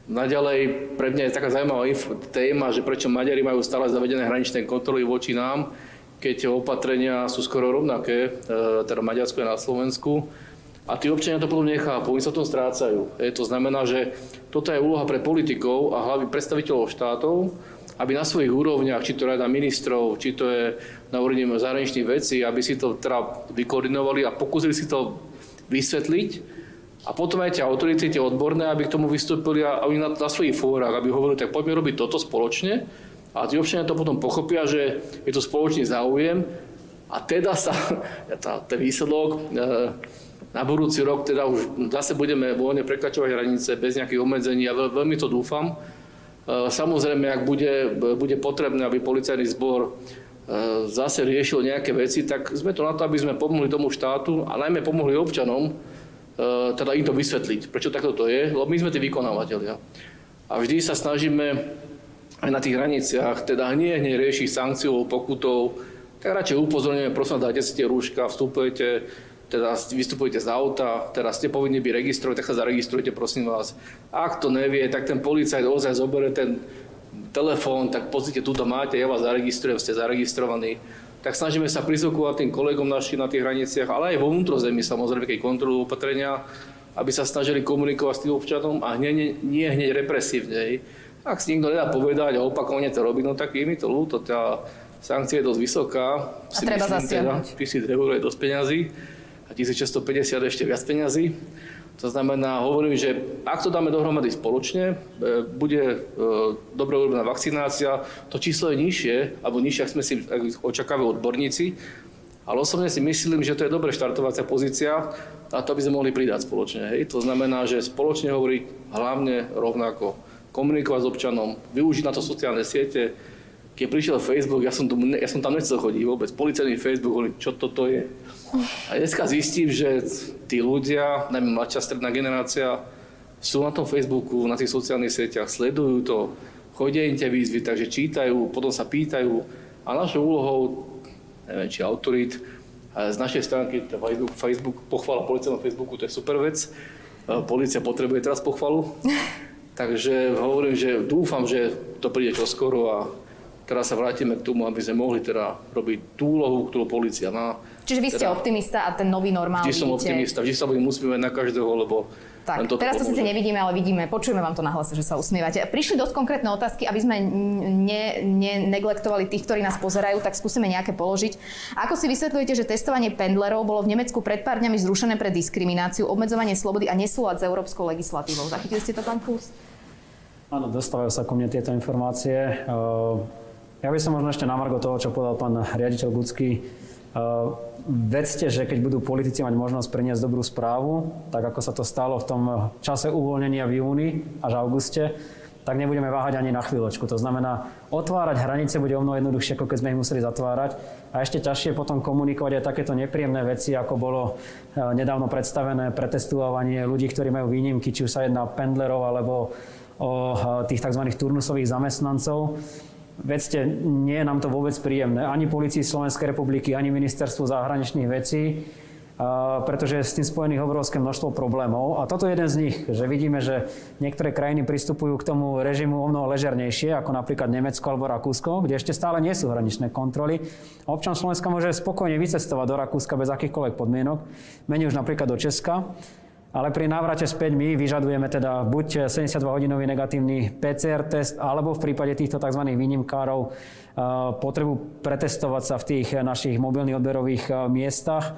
naďalej pre mňa je taká zaujímavá téma, že prečo Maďari majú stále zavedené hraničné kontroly voči nám, keď opatrenia sú skoro rovnaké, e, teda Maďarsku a na Slovensku. A tí občania to potom nechápu, oni sa tom strácajú. E, to znamená, že toto je úloha pre politikov a hlavy predstaviteľov štátov, aby na svojich úrovniach, či to rada ministrov, či to je na úrovni zahraničných vecí, aby si to teda vykoordinovali a pokúsili si to vysvetliť. A potom aj tie autority, tie odborné, aby k tomu vystúpili a oni na, na svojich fórach, aby hovorili, tak poďme robiť toto spoločne a tí občania to potom pochopia, že je to spoločný záujem a teda sa tá, ten výsledok e, na budúci rok teda už zase budeme voľne prekračovať hranice bez nejakých obmedzení a veľ, veľmi to dúfam. E, samozrejme, ak bude, bude potrebné, aby policajný zbor e, zase riešil nejaké veci, tak sme to na to, aby sme pomohli tomu štátu a najmä pomohli občanom, teda im to vysvetliť, prečo takto to je, lebo my sme tí vykonávateľia. A vždy sa snažíme aj na tých hraniciach, teda hneď hneď rieši sankciou, pokutou, tak radšej upozorňujeme, prosím, dáte si tie rúška, vstupujete, teda vystupujete z auta, teraz ste povinni byť registrovať, tak sa zaregistrujte, prosím vás. Ak to nevie, tak ten policajt ozaj zoberie ten telefón, tak pozrite, tu to máte, ja vás zaregistrujem, ste zaregistrovaní. Tak snažíme sa prizvukovať tým kolegom našim na tých hraniciach, ale aj vo vnútrozemí samozrejme, keď kontrolujú opatrenia, aby sa snažili komunikovať s tým občanom a nie, nie hneď represívne. Ak si niekto nedá povedať a opakovane to robí, no tak je mi to ľúto, tá sankcia je dosť vysoká. A si treba zasiahnuť. Teda, 1000 eur je dosť peňazí a 1650 ešte viac peňazí. To znamená, hovorím, že ak to dáme dohromady spoločne, e, bude e, dobre urobená vakcinácia, to číslo je nižšie, alebo nižšie, ak sme si očakávajú odborníci, ale osobne si myslím, že to je dobre štartovacia pozícia a to by sme mohli pridať spoločne. Hej. To znamená, že spoločne hovoriť hlavne rovnako komunikovať s občanom, využiť na to sociálne siete. Keď prišiel Facebook, ja som, tu, ja som tam nechcel chodiť vôbec. Policajný Facebook, hovorím, čo toto je. A dneska zistím, že tí ľudia, najmä mladšia stredná generácia, sú na tom Facebooku, na tých sociálnych sieťach, sledujú to, chodia im tie výzvy, takže čítajú, potom sa pýtajú. A našou úlohou, neviem, či autorit, z našej stránky, Facebook, Facebook pochvala policajnom Facebooku, to je super vec. Polícia potrebuje teraz pochvalu. Takže hovorím, že dúfam, že to príde čoskoro a teraz sa vrátime k tomu, aby sme mohli teda robiť tú úlohu, ktorú policia má. Čiže vy ste teda, optimista a ten nový normál Vždy som vidíte... optimista, vždy sa budem musíme na každého, lebo tak, teraz to síce nevidíme, ale vidíme, počujeme vám to na hlase, že sa usmievate. Prišli dosť konkrétne otázky, aby sme ne, ne, tých, ktorí nás pozerajú, tak skúsime nejaké položiť. Ako si vysvetľujete, že testovanie pendlerov bolo v Nemecku pred pár dňami zrušené pre diskrimináciu, obmedzovanie slobody a nesúlad s európskou legislatívou? Zachytili ste to, pán Plus? Áno, dostávajú sa ku mne tieto informácie. Eh, ja by som možno ešte na margo toho, čo povedal pán riaditeľ Gucký, eh, vedzte, že keď budú politici mať možnosť priniesť dobrú správu, tak ako sa to stalo v tom čase uvoľnenia v júni až auguste, tak nebudeme váhať ani na chvíľočku. To znamená, otvárať hranice bude o mnoho jednoduchšie, ako keď sme ich museli zatvárať. A ešte ťažšie potom komunikovať aj takéto nepríjemné veci, ako bolo eh, nedávno predstavené pretestovanie ľudí, ktorí majú výnimky, či už sa jedná pendlerov alebo o tých tzv. turnusových zamestnancov. Vedzte, nie je nám to vôbec príjemné. Ani Polícii Slovenskej republiky, ani Ministerstvu zahraničných vecí, pretože je s tým spojených obrovské množstvo problémov. A toto je jeden z nich, že vidíme, že niektoré krajiny pristupujú k tomu režimu o mnoho ležernejšie, ako napríklad Nemecko alebo Rakúsko, kde ešte stále nie sú hraničné kontroly. Občan Slovenska môže spokojne vycestovať do Rakúska bez akýchkoľvek podmienok, menej už napríklad do Česka. Ale pri návrate späť my vyžadujeme teda buď 72-hodinový negatívny PCR test, alebo v prípade týchto tzv. výnimkárov potrebu pretestovať sa v tých našich mobilných odberových miestach.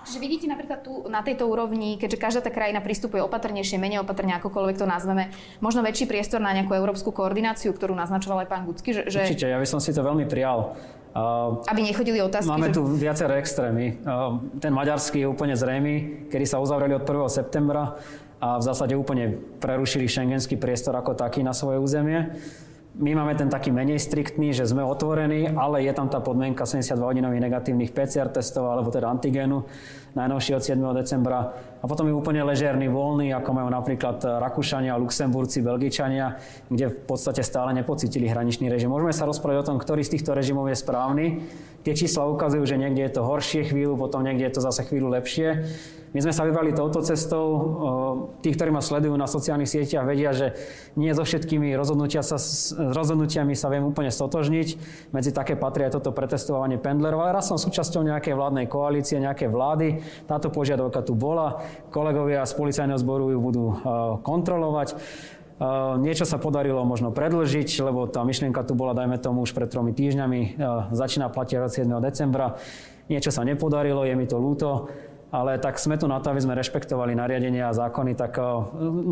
Čiže vidíte napríklad tu na tejto úrovni, keďže každá tá krajina pristupuje opatrnejšie, menej opatrne, akokoľvek to nazveme, možno väčší priestor na nejakú európsku koordináciu, ktorú naznačoval aj pán Gucky? Že, že... Určite, ja by som si to veľmi prijal. Aby nechodili otázky. Máme že... tu viaceré extrémy. Ten maďarský je úplne zrejmy, kedy sa uzavreli od 1. septembra a v zásade úplne prerušili šengenský priestor ako taký na svoje územie. My máme ten taký menej striktný, že sme otvorení, ale je tam tá podmienka 72-hodinových negatívnych PCR testov alebo teda antigénu najnovšie od 7. decembra. A potom je úplne ležerný, voľný, ako majú napríklad Rakúšania, Luxemburci, Belgičania, kde v podstate stále nepocítili hraničný režim. Môžeme sa rozprávať o tom, ktorý z týchto režimov je správny. Tie čísla ukazujú, že niekde je to horšie chvíľu, potom niekde je to zase chvíľu lepšie. My sme sa vybrali touto cestou. Tí, ktorí ma sledujú na sociálnych sieťach, vedia, že nie so všetkými rozhodnutia sa, rozhodnutiami sa viem úplne stotožniť. Medzi také patrí aj toto pretestovanie pendlerov. Ale raz som súčasťou nejakej vládnej koalície, nejakej vlády. Táto požiadavka tu bola. Kolegovia z policajného zboru ju budú kontrolovať. Niečo sa podarilo možno predlžiť, lebo tá myšlienka tu bola, dajme tomu, už pred tromi týždňami. Začína platiť od 7. decembra. Niečo sa nepodarilo, je mi to ľúto ale tak sme tu na to, aby sme rešpektovali nariadenia a zákony, tak eh,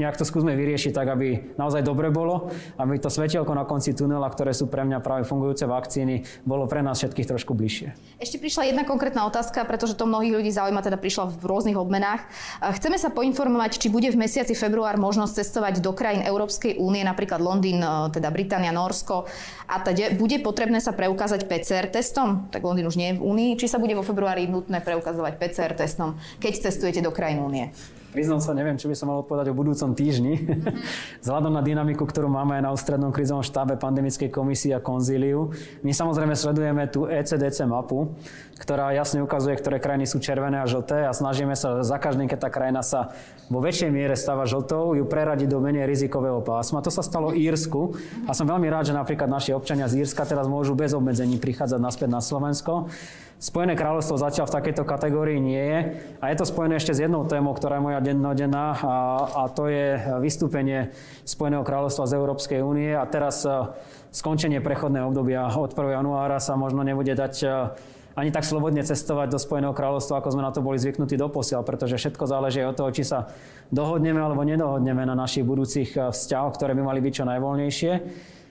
nejak to skúsme vyriešiť tak, aby naozaj dobre bolo, aby to svetielko na konci tunela, ktoré sú pre mňa práve fungujúce vakcíny, bolo pre nás všetkých trošku bližšie. Ešte prišla jedna konkrétna otázka, pretože to mnohých ľudí zaujíma, teda prišla v rôznych obmenách. Eh, chceme sa poinformovať, či bude v mesiaci február možnosť cestovať do krajín Európskej únie, napríklad Londýn, eh, teda Británia, Norsko a teda bude potrebné sa preukázať PCR testom, tak Londýn už nie je v únii, či sa bude vo februári nutné preukazovať PCR testom občanom, keď cestujete do krajín únie? Priznám sa, neviem, či by som mal odpovedať o budúcom týždni. Mm-hmm. Vzhľadom na dynamiku, ktorú máme aj na ústrednom krizovom štábe pandemickej komisie a konzíliu, my samozrejme sledujeme tú ECDC mapu, ktorá jasne ukazuje, ktoré krajiny sú červené a žlté a snažíme sa za každým, keď tá krajina sa vo väčšej miere stáva žltou, ju preradiť do menej rizikového pásma. To sa stalo Írsku a som veľmi rád, že napríklad naši občania z Írska teraz môžu bez obmedzení prichádzať naspäť na Slovensko. Spojené kráľovstvo zatiaľ v takejto kategórii nie je a je to spojené ešte s jednou témou, ktorá je moja dennodenná a, a to je vystúpenie Spojeného kráľovstva z Európskej únie a teraz e, skončenie prechodného obdobia od 1. januára sa možno nebude dať e, ani tak slobodne cestovať do Spojeného kráľovstva, ako sme na to boli zvyknutí doposiaľ, pretože všetko záleží od toho, či sa dohodneme alebo nedohodneme na našich budúcich e, vzťahoch, ktoré by mali byť čo najvoľnejšie.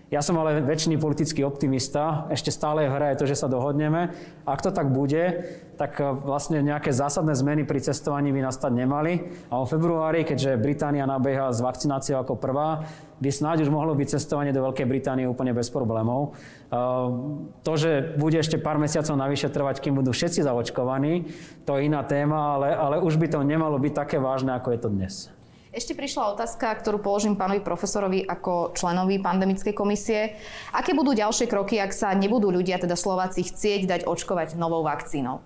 Ja som ale väčšiný politický optimista. Ešte stále v hre je to, že sa dohodneme. Ak to tak bude, tak e, vlastne nejaké zásadné zmeny pri cestovaní by nastať nemali. A o februári, keďže Británia nabieha s vakcináciou ako prvá, by snáď už mohlo byť cestovanie do Veľkej Británie úplne bez problémov. E, to, že bude ešte pár mesiacov navyše trvať, kým budú všetci zaočkovaní, to je iná téma, ale, ale už by to nemalo byť také vážne, ako je to dnes. Ešte prišla otázka, ktorú položím pánovi profesorovi ako členovi pandemickej komisie. Aké budú ďalšie kroky, ak sa nebudú ľudia, teda Slováci, chcieť dať očkovať novou vakcínou?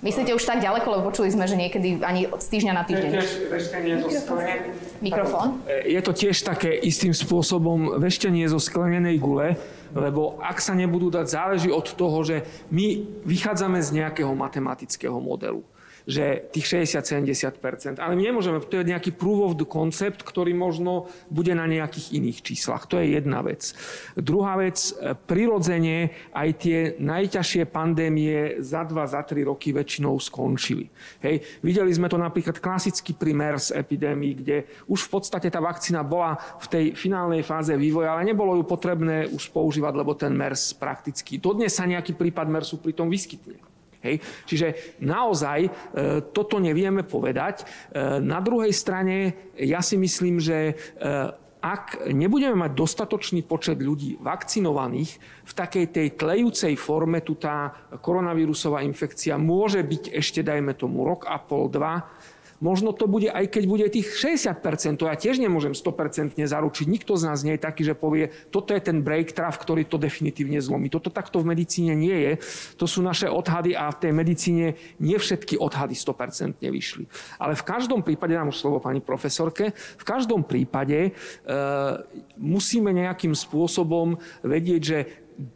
Myslíte už tak ďaleko, lebo počuli sme, že niekedy ani od týždňa na týždeň. Mikrofón. Je to tiež také istým spôsobom veštenie zo sklenenej gule, lebo ak sa nebudú dať, záleží od toho, že my vychádzame z nejakého matematického modelu že tých 60-70%. Ale my nemôžeme, to je nejaký proof of the concept, ktorý možno bude na nejakých iných číslach. To je jedna vec. Druhá vec, e, prirodzene aj tie najťažšie pandémie za dva, za tri roky väčšinou skončili. Hej. Videli sme to napríklad klasicky pri MERS epidémii, kde už v podstate tá vakcína bola v tej finálnej fáze vývoja, ale nebolo ju potrebné už používať, lebo ten MERS prakticky. Dodnes sa nejaký prípad MERSu pri tom vyskytne. Hej. Čiže naozaj e, toto nevieme povedať. E, na druhej strane ja si myslím, že e, ak nebudeme mať dostatočný počet ľudí vakcinovaných, v takej tej tlejúcej forme tu tá koronavírusová infekcia môže byť ešte, dajme tomu, rok a pol, dva, Možno to bude, aj keď bude tých 60%, to ja tiež nemôžem 100% zaručiť. Nikto z nás nie je taký, že povie, toto je ten break traf, ktorý to definitívne zlomí. Toto takto v medicíne nie je. To sú naše odhady a v tej medicíne nie všetky odhady 100% vyšli. Ale v každom prípade, dám už slovo pani profesorke, v každom prípade e, musíme nejakým spôsobom vedieť, že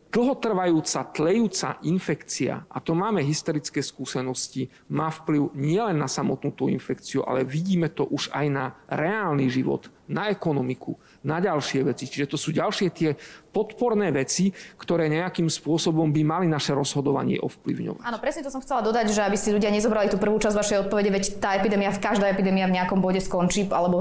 dlhotrvajúca, tlejúca infekcia, a to máme historické skúsenosti, má vplyv nielen na samotnú tú infekciu, ale vidíme to už aj na reálny život, na ekonomiku, na ďalšie veci. Čiže to sú ďalšie tie podporné veci, ktoré nejakým spôsobom by mali naše rozhodovanie ovplyvňovať. Áno, presne to som chcela dodať, že aby si ľudia nezobrali tú prvú časť vašej odpovede, veď tá epidémia, každá epidémia v nejakom bode skončí alebo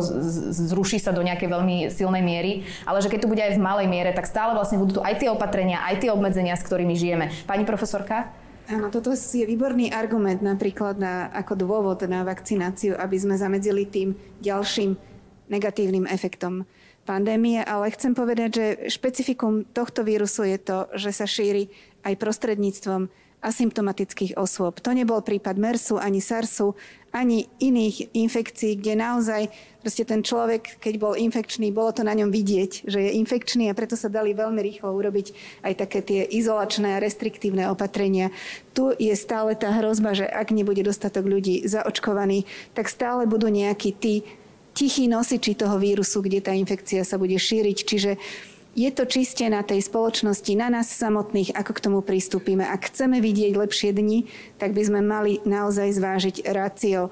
zruší sa do nejakej veľmi silnej miery, ale že keď tu bude aj v malej miere, tak stále vlastne budú tu aj tie opatrenia, aj tie obmedzenia, s ktorými žijeme. Pani profesorka? Áno, toto je výborný argument napríklad na, ako dôvod na vakcináciu, aby sme zamedzili tým ďalším negatívnym efektom pandémie, ale chcem povedať, že špecifikum tohto vírusu je to, že sa šíri aj prostredníctvom asymptomatických osôb. To nebol prípad MERSu, ani SARSu, ani iných infekcií, kde naozaj proste ten človek, keď bol infekčný, bolo to na ňom vidieť, že je infekčný a preto sa dali veľmi rýchlo urobiť aj také tie izolačné, restriktívne opatrenia. Tu je stále tá hrozba, že ak nebude dostatok ľudí zaočkovaných, tak stále budú nejakí tí tichí nosiči toho vírusu, kde tá infekcia sa bude šíriť. Čiže je to čiste na tej spoločnosti, na nás samotných, ako k tomu pristúpime. Ak chceme vidieť lepšie dni, tak by sme mali naozaj zvážiť rácio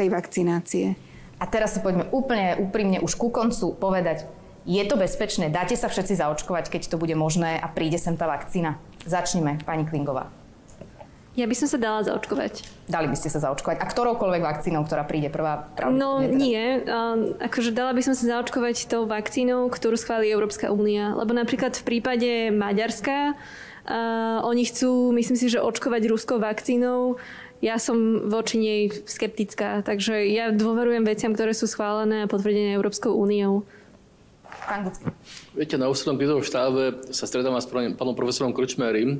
tej vakcinácie. A teraz sa poďme úplne úprimne už ku koncu povedať, je to bezpečné? Dáte sa všetci zaočkovať, keď to bude možné a príde sem tá vakcína? Začneme, pani Klingová. Ja by som sa dala zaočkovať. Dali by ste sa zaočkovať. A ktoroukoľvek vakcínou, ktorá príde prvá? No teda. nie. Um, akože dala by som sa zaočkovať tou vakcínou, ktorú schválí Európska únia. Lebo napríklad v prípade Maďarska uh, oni chcú, myslím si, že očkovať ruskou vakcínou. Ja som voči nej skeptická. Takže ja dôverujem veciam, ktoré sú schválené a potvrdené Európskou úniou. Viete, na ústrednom krizovom štábe sa stretám s pánom profesorom Krčmerim,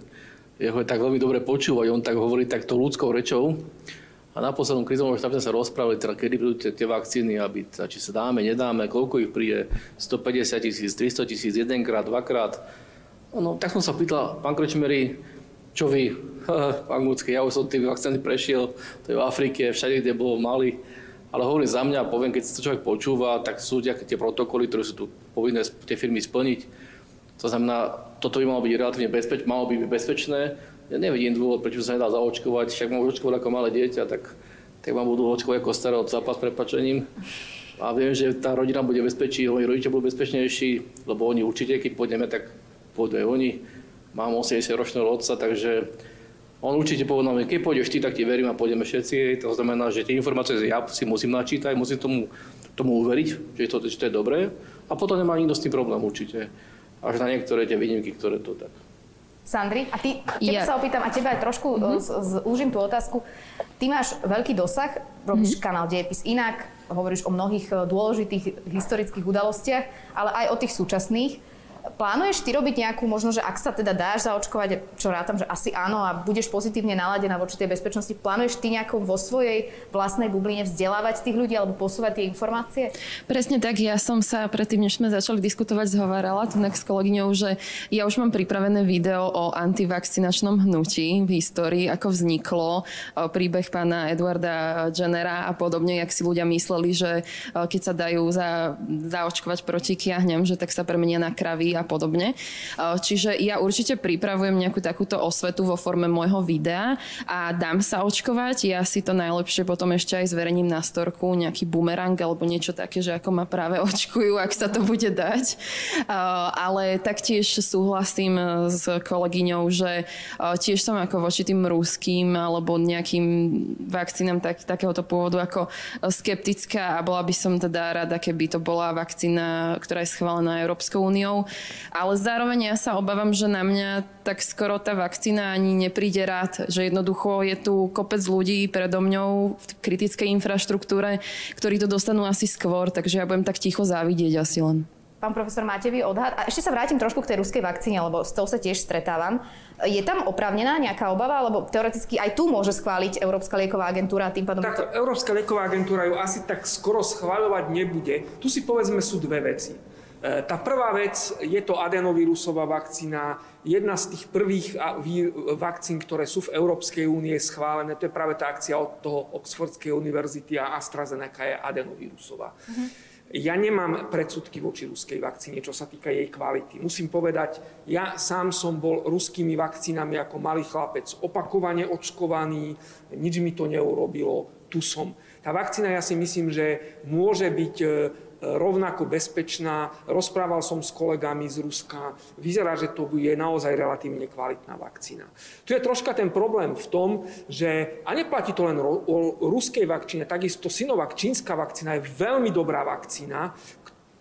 jeho je tak veľmi dobre počúvať, on tak hovorí takto ľudskou rečou. A na poslednom krizovom štábe sa rozprávali, teda, kedy budú tie, tie vakcíny, aby, teda, či sa dáme, nedáme, koľko ich príde, 150 tisíc, 300 tisíc, jedenkrát, dvakrát. No, tak som sa pýtal, pán Krečmery, čo vy, pán Gucky, ja už som tým vakcíny prešiel, to je v Afrike, všade, kde bolo mali. Ale hovorím za mňa, poviem, keď sa to človek počúva, tak sú tie protokoly, ktoré sú tu povinné tie firmy splniť. To znamená, toto by malo byť relatívne bezpečné, malo by byť bezpečné. Ja nevidím dôvod, prečo sa nedá zaočkovať, však mám očkovať ako malé dieťa, tak, tak vám budú očkovať ako staré od zápas prepačením. A viem, že tá rodina bude bezpečí, oni rodičia budú bezpečnejší, lebo oni určite, keď pôjdeme, tak pôjdu oni. Mám 80 ročného otca, takže on určite povedal, keď pôjdeš ty, tak ti verím a pôjdeme všetci. To znamená, že tie informácie ja si musím načítať, musím tomu, tomu uveriť, že to, že to je dobré. A potom nemá nikto s tým problém určite až na niektoré tie výnimky, ktoré to tak. Sandri, a ty, teba ja. sa opýtam, a teba aj trošku mm-hmm. zúžim tú otázku. Ty máš veľký dosah, robíš mm-hmm. kanál Dejepis inak, hovoríš o mnohých e, dôležitých historických udalostiach, ale aj o tých súčasných. Plánuješ ty robiť nejakú, možno, že ak sa teda dáš zaočkovať, čo rátam, že asi áno a budeš pozitívne naladená voči tej bezpečnosti, plánuješ ty nejako vo svojej vlastnej bubline vzdelávať tých ľudí alebo posúvať tie informácie? Presne tak, ja som sa predtým, než sme začali diskutovať, zhovárala tu s kolegyňou, že ja už mám pripravené video o antivakcinačnom hnutí v histórii, ako vzniklo príbeh pána Edwarda Jennera a podobne, jak si ľudia mysleli, že keď sa dajú za, zaočkovať proti kiahňam, že tak sa premenia na kravy a podobne. Čiže ja určite pripravujem nejakú takúto osvetu vo forme môjho videa a dám sa očkovať. Ja si to najlepšie potom ešte aj zverejním na storku, nejaký bumerang alebo niečo také, že ako ma práve očkujú, ak sa to bude dať. Ale taktiež súhlasím s kolegyňou, že tiež som ako voči tým ruským alebo nejakým vakcínam tak, takéhoto pôvodu ako skeptická a bola by som teda rada, keby to bola vakcína, ktorá je schválená Európskou úniou ale zároveň ja sa obávam, že na mňa tak skoro tá vakcína ani nepríde rád, že jednoducho je tu kopec ľudí predo mňou v kritickej infraštruktúre, ktorí to dostanú asi skôr, takže ja budem tak ticho závidieť asi len. Pán profesor, máte vy odhad? A ešte sa vrátim trošku k tej ruskej vakcíne, lebo s tou sa tiež stretávam. Je tam oprávnená nejaká obava, lebo teoreticky aj tu môže schváliť Európska lieková agentúra tým pádom... Tak Európska lieková agentúra ju asi tak skoro schváľovať nebude. Tu si povedzme sú dve veci. E, tá prvá vec je to adenovírusová vakcína, jedna z tých prvých vakcín, ktoré sú v Európskej únie schválené, to je práve tá akcia od toho Oxfordskej univerzity a AstraZeneca je adenovírusová. Uh-huh. Ja nemám predsudky voči ruskej vakcíne, čo sa týka jej kvality. Musím povedať, ja sám som bol ruskými vakcínami ako malý chlapec opakovane očkovaný, nič mi to neurobilo, tu som. Tá vakcína, ja si myslím, že môže byť e, rovnako bezpečná. Rozprával som s kolegami z Ruska. Vyzerá, že to je naozaj relatívne kvalitná vakcína. Tu je troška ten problém v tom, že, a neplatí to len o ruskej vakcíne, takisto Sinovac, čínska vakcína je veľmi dobrá vakcína,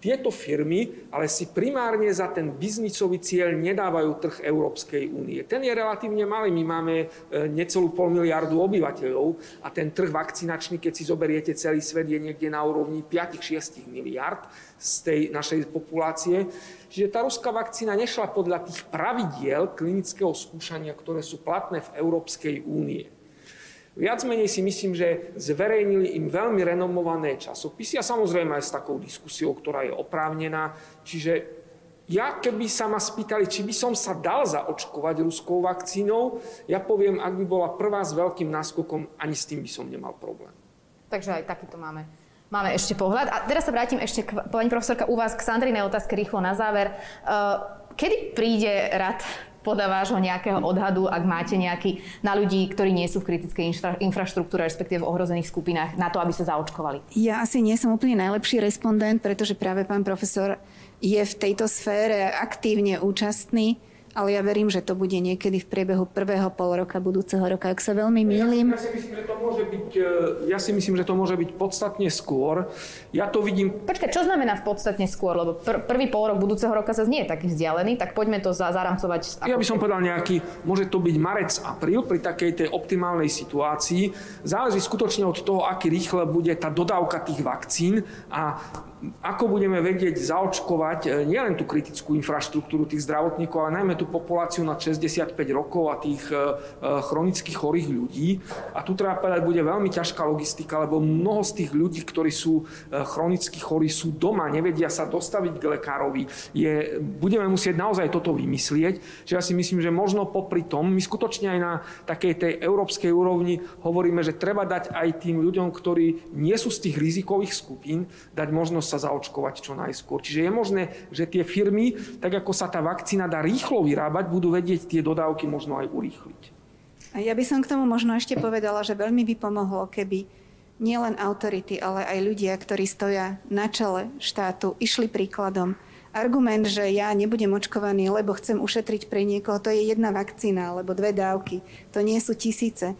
tieto firmy ale si primárne za ten biznisový cieľ nedávajú trh Európskej únie. Ten je relatívne malý. My máme e, necelú pol miliardu obyvateľov a ten trh vakcinačný, keď si zoberiete celý svet, je niekde na úrovni 5-6 miliard z tej našej populácie. Čiže tá ruská vakcína nešla podľa tých pravidiel klinického skúšania, ktoré sú platné v Európskej únie. Viac menej si myslím, že zverejnili im veľmi renomované časopisy a samozrejme aj s takou diskusiou, ktorá je oprávnená. Čiže ja keby sa ma spýtali, či by som sa dal zaočkovať ruskou vakcínou, ja poviem, ak by bola prvá s veľkým náskokom, ani s tým by som nemal problém. Takže aj takýto máme. Máme ešte pohľad. A teraz sa vrátim ešte, k, pani profesorka, u vás k Sandrinej otázke rýchlo na záver. Uh, kedy príde rad podľa vášho nejakého odhadu, ak máte nejaký na ľudí, ktorí nie sú v kritickej infra- infraštruktúre, respektíve v ohrozených skupinách, na to, aby sa zaočkovali? Ja asi nie som úplne najlepší respondent, pretože práve pán profesor je v tejto sfére aktívne účastný ale ja verím, že to bude niekedy v priebehu prvého pol roka budúceho roka, ak sa veľmi. Ja, ja, si myslím, že to môže byť, e, ja si myslím, že to môže byť podstatne skôr. Ja to vidím... Počkaj, čo znamená v podstatne skôr? Lebo pr- prvý pol rok budúceho roka sa nie je taký vzdialený, tak poďme to za- zaramcovať. Ja by som povedal nejaký, môže to byť marec, apríl pri takej tej optimálnej situácii. Záleží skutočne od toho, aký rýchle bude tá dodávka tých vakcín a ako budeme vedieť zaočkovať e, nielen tú kritickú infraštruktúru tých zdravotníkov, ale najmä tú populáciu na 65 rokov a tých e, e, chronicky chorých ľudí. A tu treba povedať, bude veľmi ťažká logistika, lebo mnoho z tých ľudí, ktorí sú chronicky chorí, sú doma, nevedia sa dostaviť k lekárovi. Je, budeme musieť naozaj toto vymyslieť. Čiže ja si myslím, že možno popri tom, my skutočne aj na takej tej európskej úrovni hovoríme, že treba dať aj tým ľuďom, ktorí nie sú z tých rizikových skupín, dať možnosť sa zaočkovať čo najskôr. Čiže je možné, že tie firmy, tak ako sa tá vakcína dá rýchlo vyrábať, budú vedieť tie dodávky možno aj urýchliť. A ja by som k tomu možno ešte povedala, že veľmi by pomohlo, keby nielen autority, ale aj ľudia, ktorí stoja na čele štátu, išli príkladom. Argument, že ja nebudem očkovaný, lebo chcem ušetriť pre niekoho, to je jedna vakcína alebo dve dávky. To nie sú tisíce.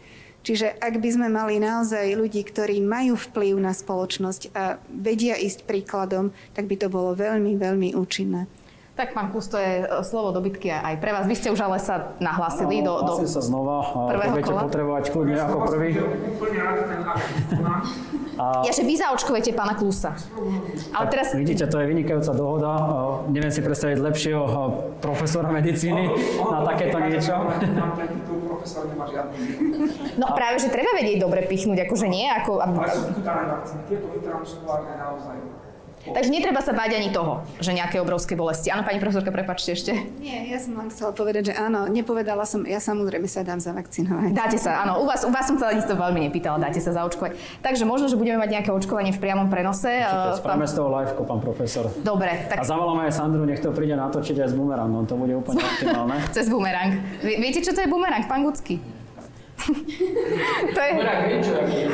Čiže ak by sme mali naozaj ľudí, ktorí majú vplyv na spoločnosť a vedia ísť príkladom, tak by to bolo veľmi, veľmi účinné. Tak, pán Kus, to je e, slovo dobytky aj pre vás. Vy ste už ale sa nahlásili do, do sa znova. Prvého budete kola. potrebovať kľudne ako prvý. A... Ja, že vy zaočkujete pána Klusa. Ale teraz... Vidíte, to je vynikajúca dohoda. Neviem si predstaviť lepšieho profesora medicíny na takéto niečo. No práve, že treba vedieť dobre pichnúť, akože nie, ako... Ale sú Tieto naozaj Takže netreba sa báť ani toho, že nejaké obrovské bolesti. Áno, pani profesorka, prepačte ešte. Nie, ja som len chcela povedať, že áno, nepovedala som, ja samozrejme sa dám zavakcinovať. Dáte sa, áno. U vás, u vás som sa to veľmi nepýtala, dáte sa zaočkovať. Takže možno, že budeme mať nejaké očkovanie v priamom prenose. Spravíme z toho live, pán profesor. Dobre. Tak... A zavoláme aj Sandru, nech to príde natočiť aj s bumerangom, to bude úplne optimálne. Cez bumerang. Viete, čo to je bumerang, pán Gucky? To je,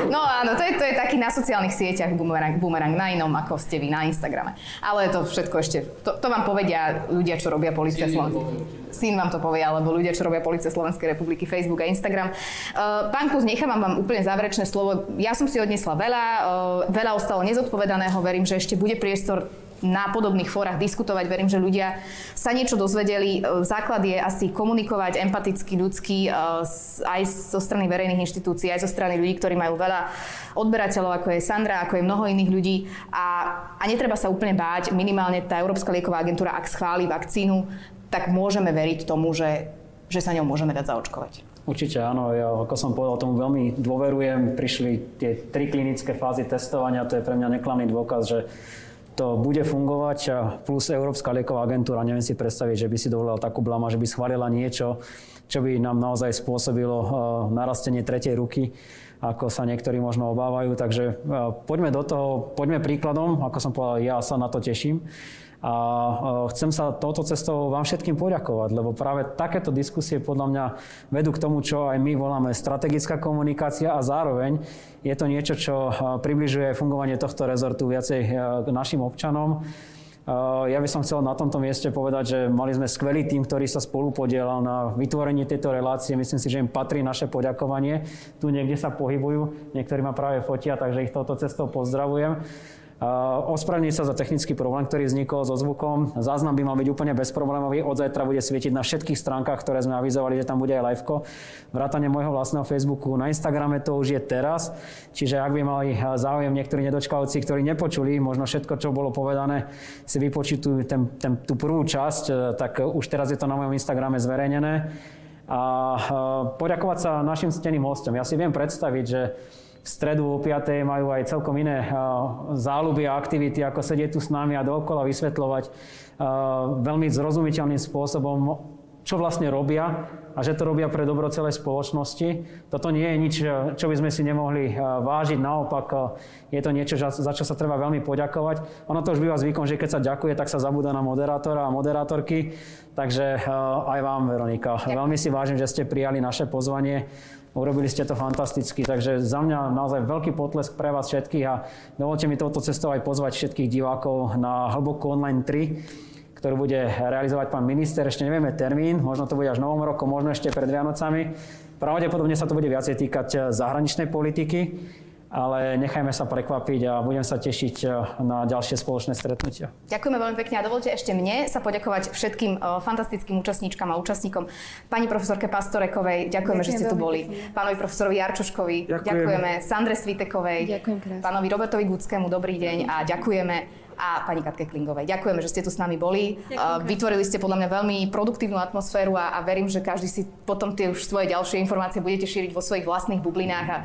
no áno, to je, to je taký na sociálnych sieťach bumerang, bumerang na inom, ako ste vy na Instagrame. Ale to všetko ešte, to, to vám povedia ľudia, čo robia policia Slovenskej. Syn vám to povie, alebo ľudia, čo robia policia Slovenskej republiky, Facebook a Instagram. Uh, pán Kus, nechávam vám úplne záverečné slovo. Ja som si odnesla veľa, uh, veľa ostalo nezodpovedaného, verím, že ešte bude priestor na podobných fórach diskutovať. Verím, že ľudia sa niečo dozvedeli. E, základ je asi komunikovať empaticky, ľudsky, e, aj zo strany verejných inštitúcií, aj zo strany ľudí, ktorí majú veľa odberateľov, ako je Sandra, ako je mnoho iných ľudí. A, a netreba sa úplne báť. Minimálne tá Európska lieková agentúra, ak schváli vakcínu, tak môžeme veriť tomu, že, že sa ňou môžeme dať zaočkovať. Určite áno, ja ako som povedal, tomu veľmi dôverujem. Prišli tie tri klinické fázy testovania, to je pre mňa neklamný dôkaz, že to bude fungovať, plus Európska lieková agentúra, neviem si predstaviť, že by si dovolila takú blama, že by schválila niečo, čo by nám naozaj spôsobilo narastenie tretej ruky ako sa niektorí možno obávajú. Takže poďme do toho, poďme príkladom, ako som povedal, ja sa na to teším. A chcem sa touto cestou vám všetkým poďakovať, lebo práve takéto diskusie podľa mňa vedú k tomu, čo aj my voláme strategická komunikácia a zároveň je to niečo, čo približuje fungovanie tohto rezortu viacej k našim občanom. Ja by som chcel na tomto mieste povedať, že mali sme skvelý tým, ktorý sa spolu podielal na vytvorení tejto relácie. Myslím si, že im patrí naše poďakovanie. Tu niekde sa pohybujú, niektorí ma práve fotia, takže ich touto cestou pozdravujem. Ospravedlniť sa za technický problém, ktorý vznikol so zvukom. Záznam by mal byť úplne bezproblémový. Od zajtra bude svietiť na všetkých stránkach, ktoré sme avizovali, že tam bude aj liveko. Vrátane môjho vlastného Facebooku. Na Instagrame to už je teraz. Čiže ak by mali záujem niektorí nedočkavci, ktorí nepočuli možno všetko, čo bolo povedané, si vypočujú ten, ten, tú prvú časť, e, tak už teraz je to na mojom Instagrame zverejnené. A poďakovať sa našim steným hostom. Ja si viem predstaviť, že stredu o 5. majú aj celkom iné záľuby a aktivity, ako sedieť tu s nami a dookola vysvetľovať veľmi zrozumiteľným spôsobom, čo vlastne robia a že to robia pre dobro celej spoločnosti. Toto nie je nič, čo by sme si nemohli vážiť, naopak je to niečo, za čo sa treba veľmi poďakovať. Ono to už býva zvykom, že keď sa ďakuje, tak sa zabúda na moderátora a moderátorky. Takže aj vám, Veronika. Veľmi si vážim, že ste prijali naše pozvanie. Urobili ste to fantasticky, takže za mňa naozaj veľký potlesk pre vás všetkých a dovolte mi touto cestou aj pozvať všetkých divákov na Hlbokú online 3, ktorú bude realizovať pán minister. Ešte nevieme termín, možno to bude až novom roku, možno ešte pred Vianocami. Pravdepodobne sa to bude viacej týkať zahraničnej politiky ale nechajme sa prekvapiť a budem sa tešiť eh, na ďalšie spoločné stretnutia. Ďakujeme veľmi pekne a dovolte ešte mne sa poďakovať všetkým eh, fantastickým účastníčkam a účastníkom. Pani profesorke Pastorekovej, ďakujeme, Ďakujem že ste tu boli. Pekne. Pánovi profesorovi Jarčuškovi, ďakujeme. ďakujeme. Sandre Svitekovej, Ďakujem krásne. pánovi Robertovi Gudskému, dobrý deň a ďakujeme a pani Katke Klingovej. Ďakujeme, že ste tu s nami boli. Ďakujem. Vytvorili ste podľa mňa veľmi produktívnu atmosféru a, a verím, že každý si potom tie už svoje ďalšie informácie budete šíriť vo svojich vlastných bublinách a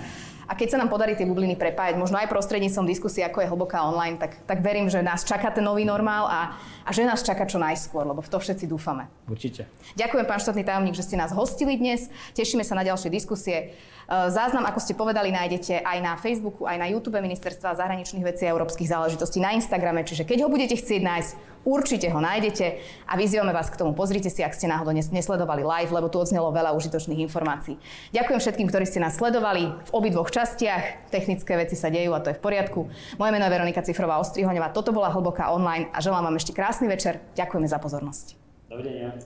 a keď sa nám podarí tie bubliny prepájať, možno aj prostredníctvom diskusie, ako je hlboká online, tak, tak verím, že nás čaká ten nový normál a, a že nás čaká čo najskôr, lebo v to všetci dúfame. Určite. Ďakujem, pán štátny tajomník, že ste nás hostili dnes. Tešíme sa na ďalšie diskusie. E, záznam, ako ste povedali, nájdete aj na Facebooku, aj na YouTube Ministerstva zahraničných vecí a európskych záležitostí, na Instagrame, čiže keď ho budete chcieť nájsť, určite ho nájdete a vyzývame vás k tomu. Pozrite si, ak ste náhodou nesledovali live, lebo tu odznelo veľa užitočných informácií. Ďakujem všetkým, ktorí ste nás sledovali v obidvoch častiach. Technické veci sa dejú a to je v poriadku. Moje meno je Veronika Cifrová Ostrihoňová. Toto bola Hlboká online a želám vám ešte krásny večer. Ďakujeme za pozornosť. Dovidenia.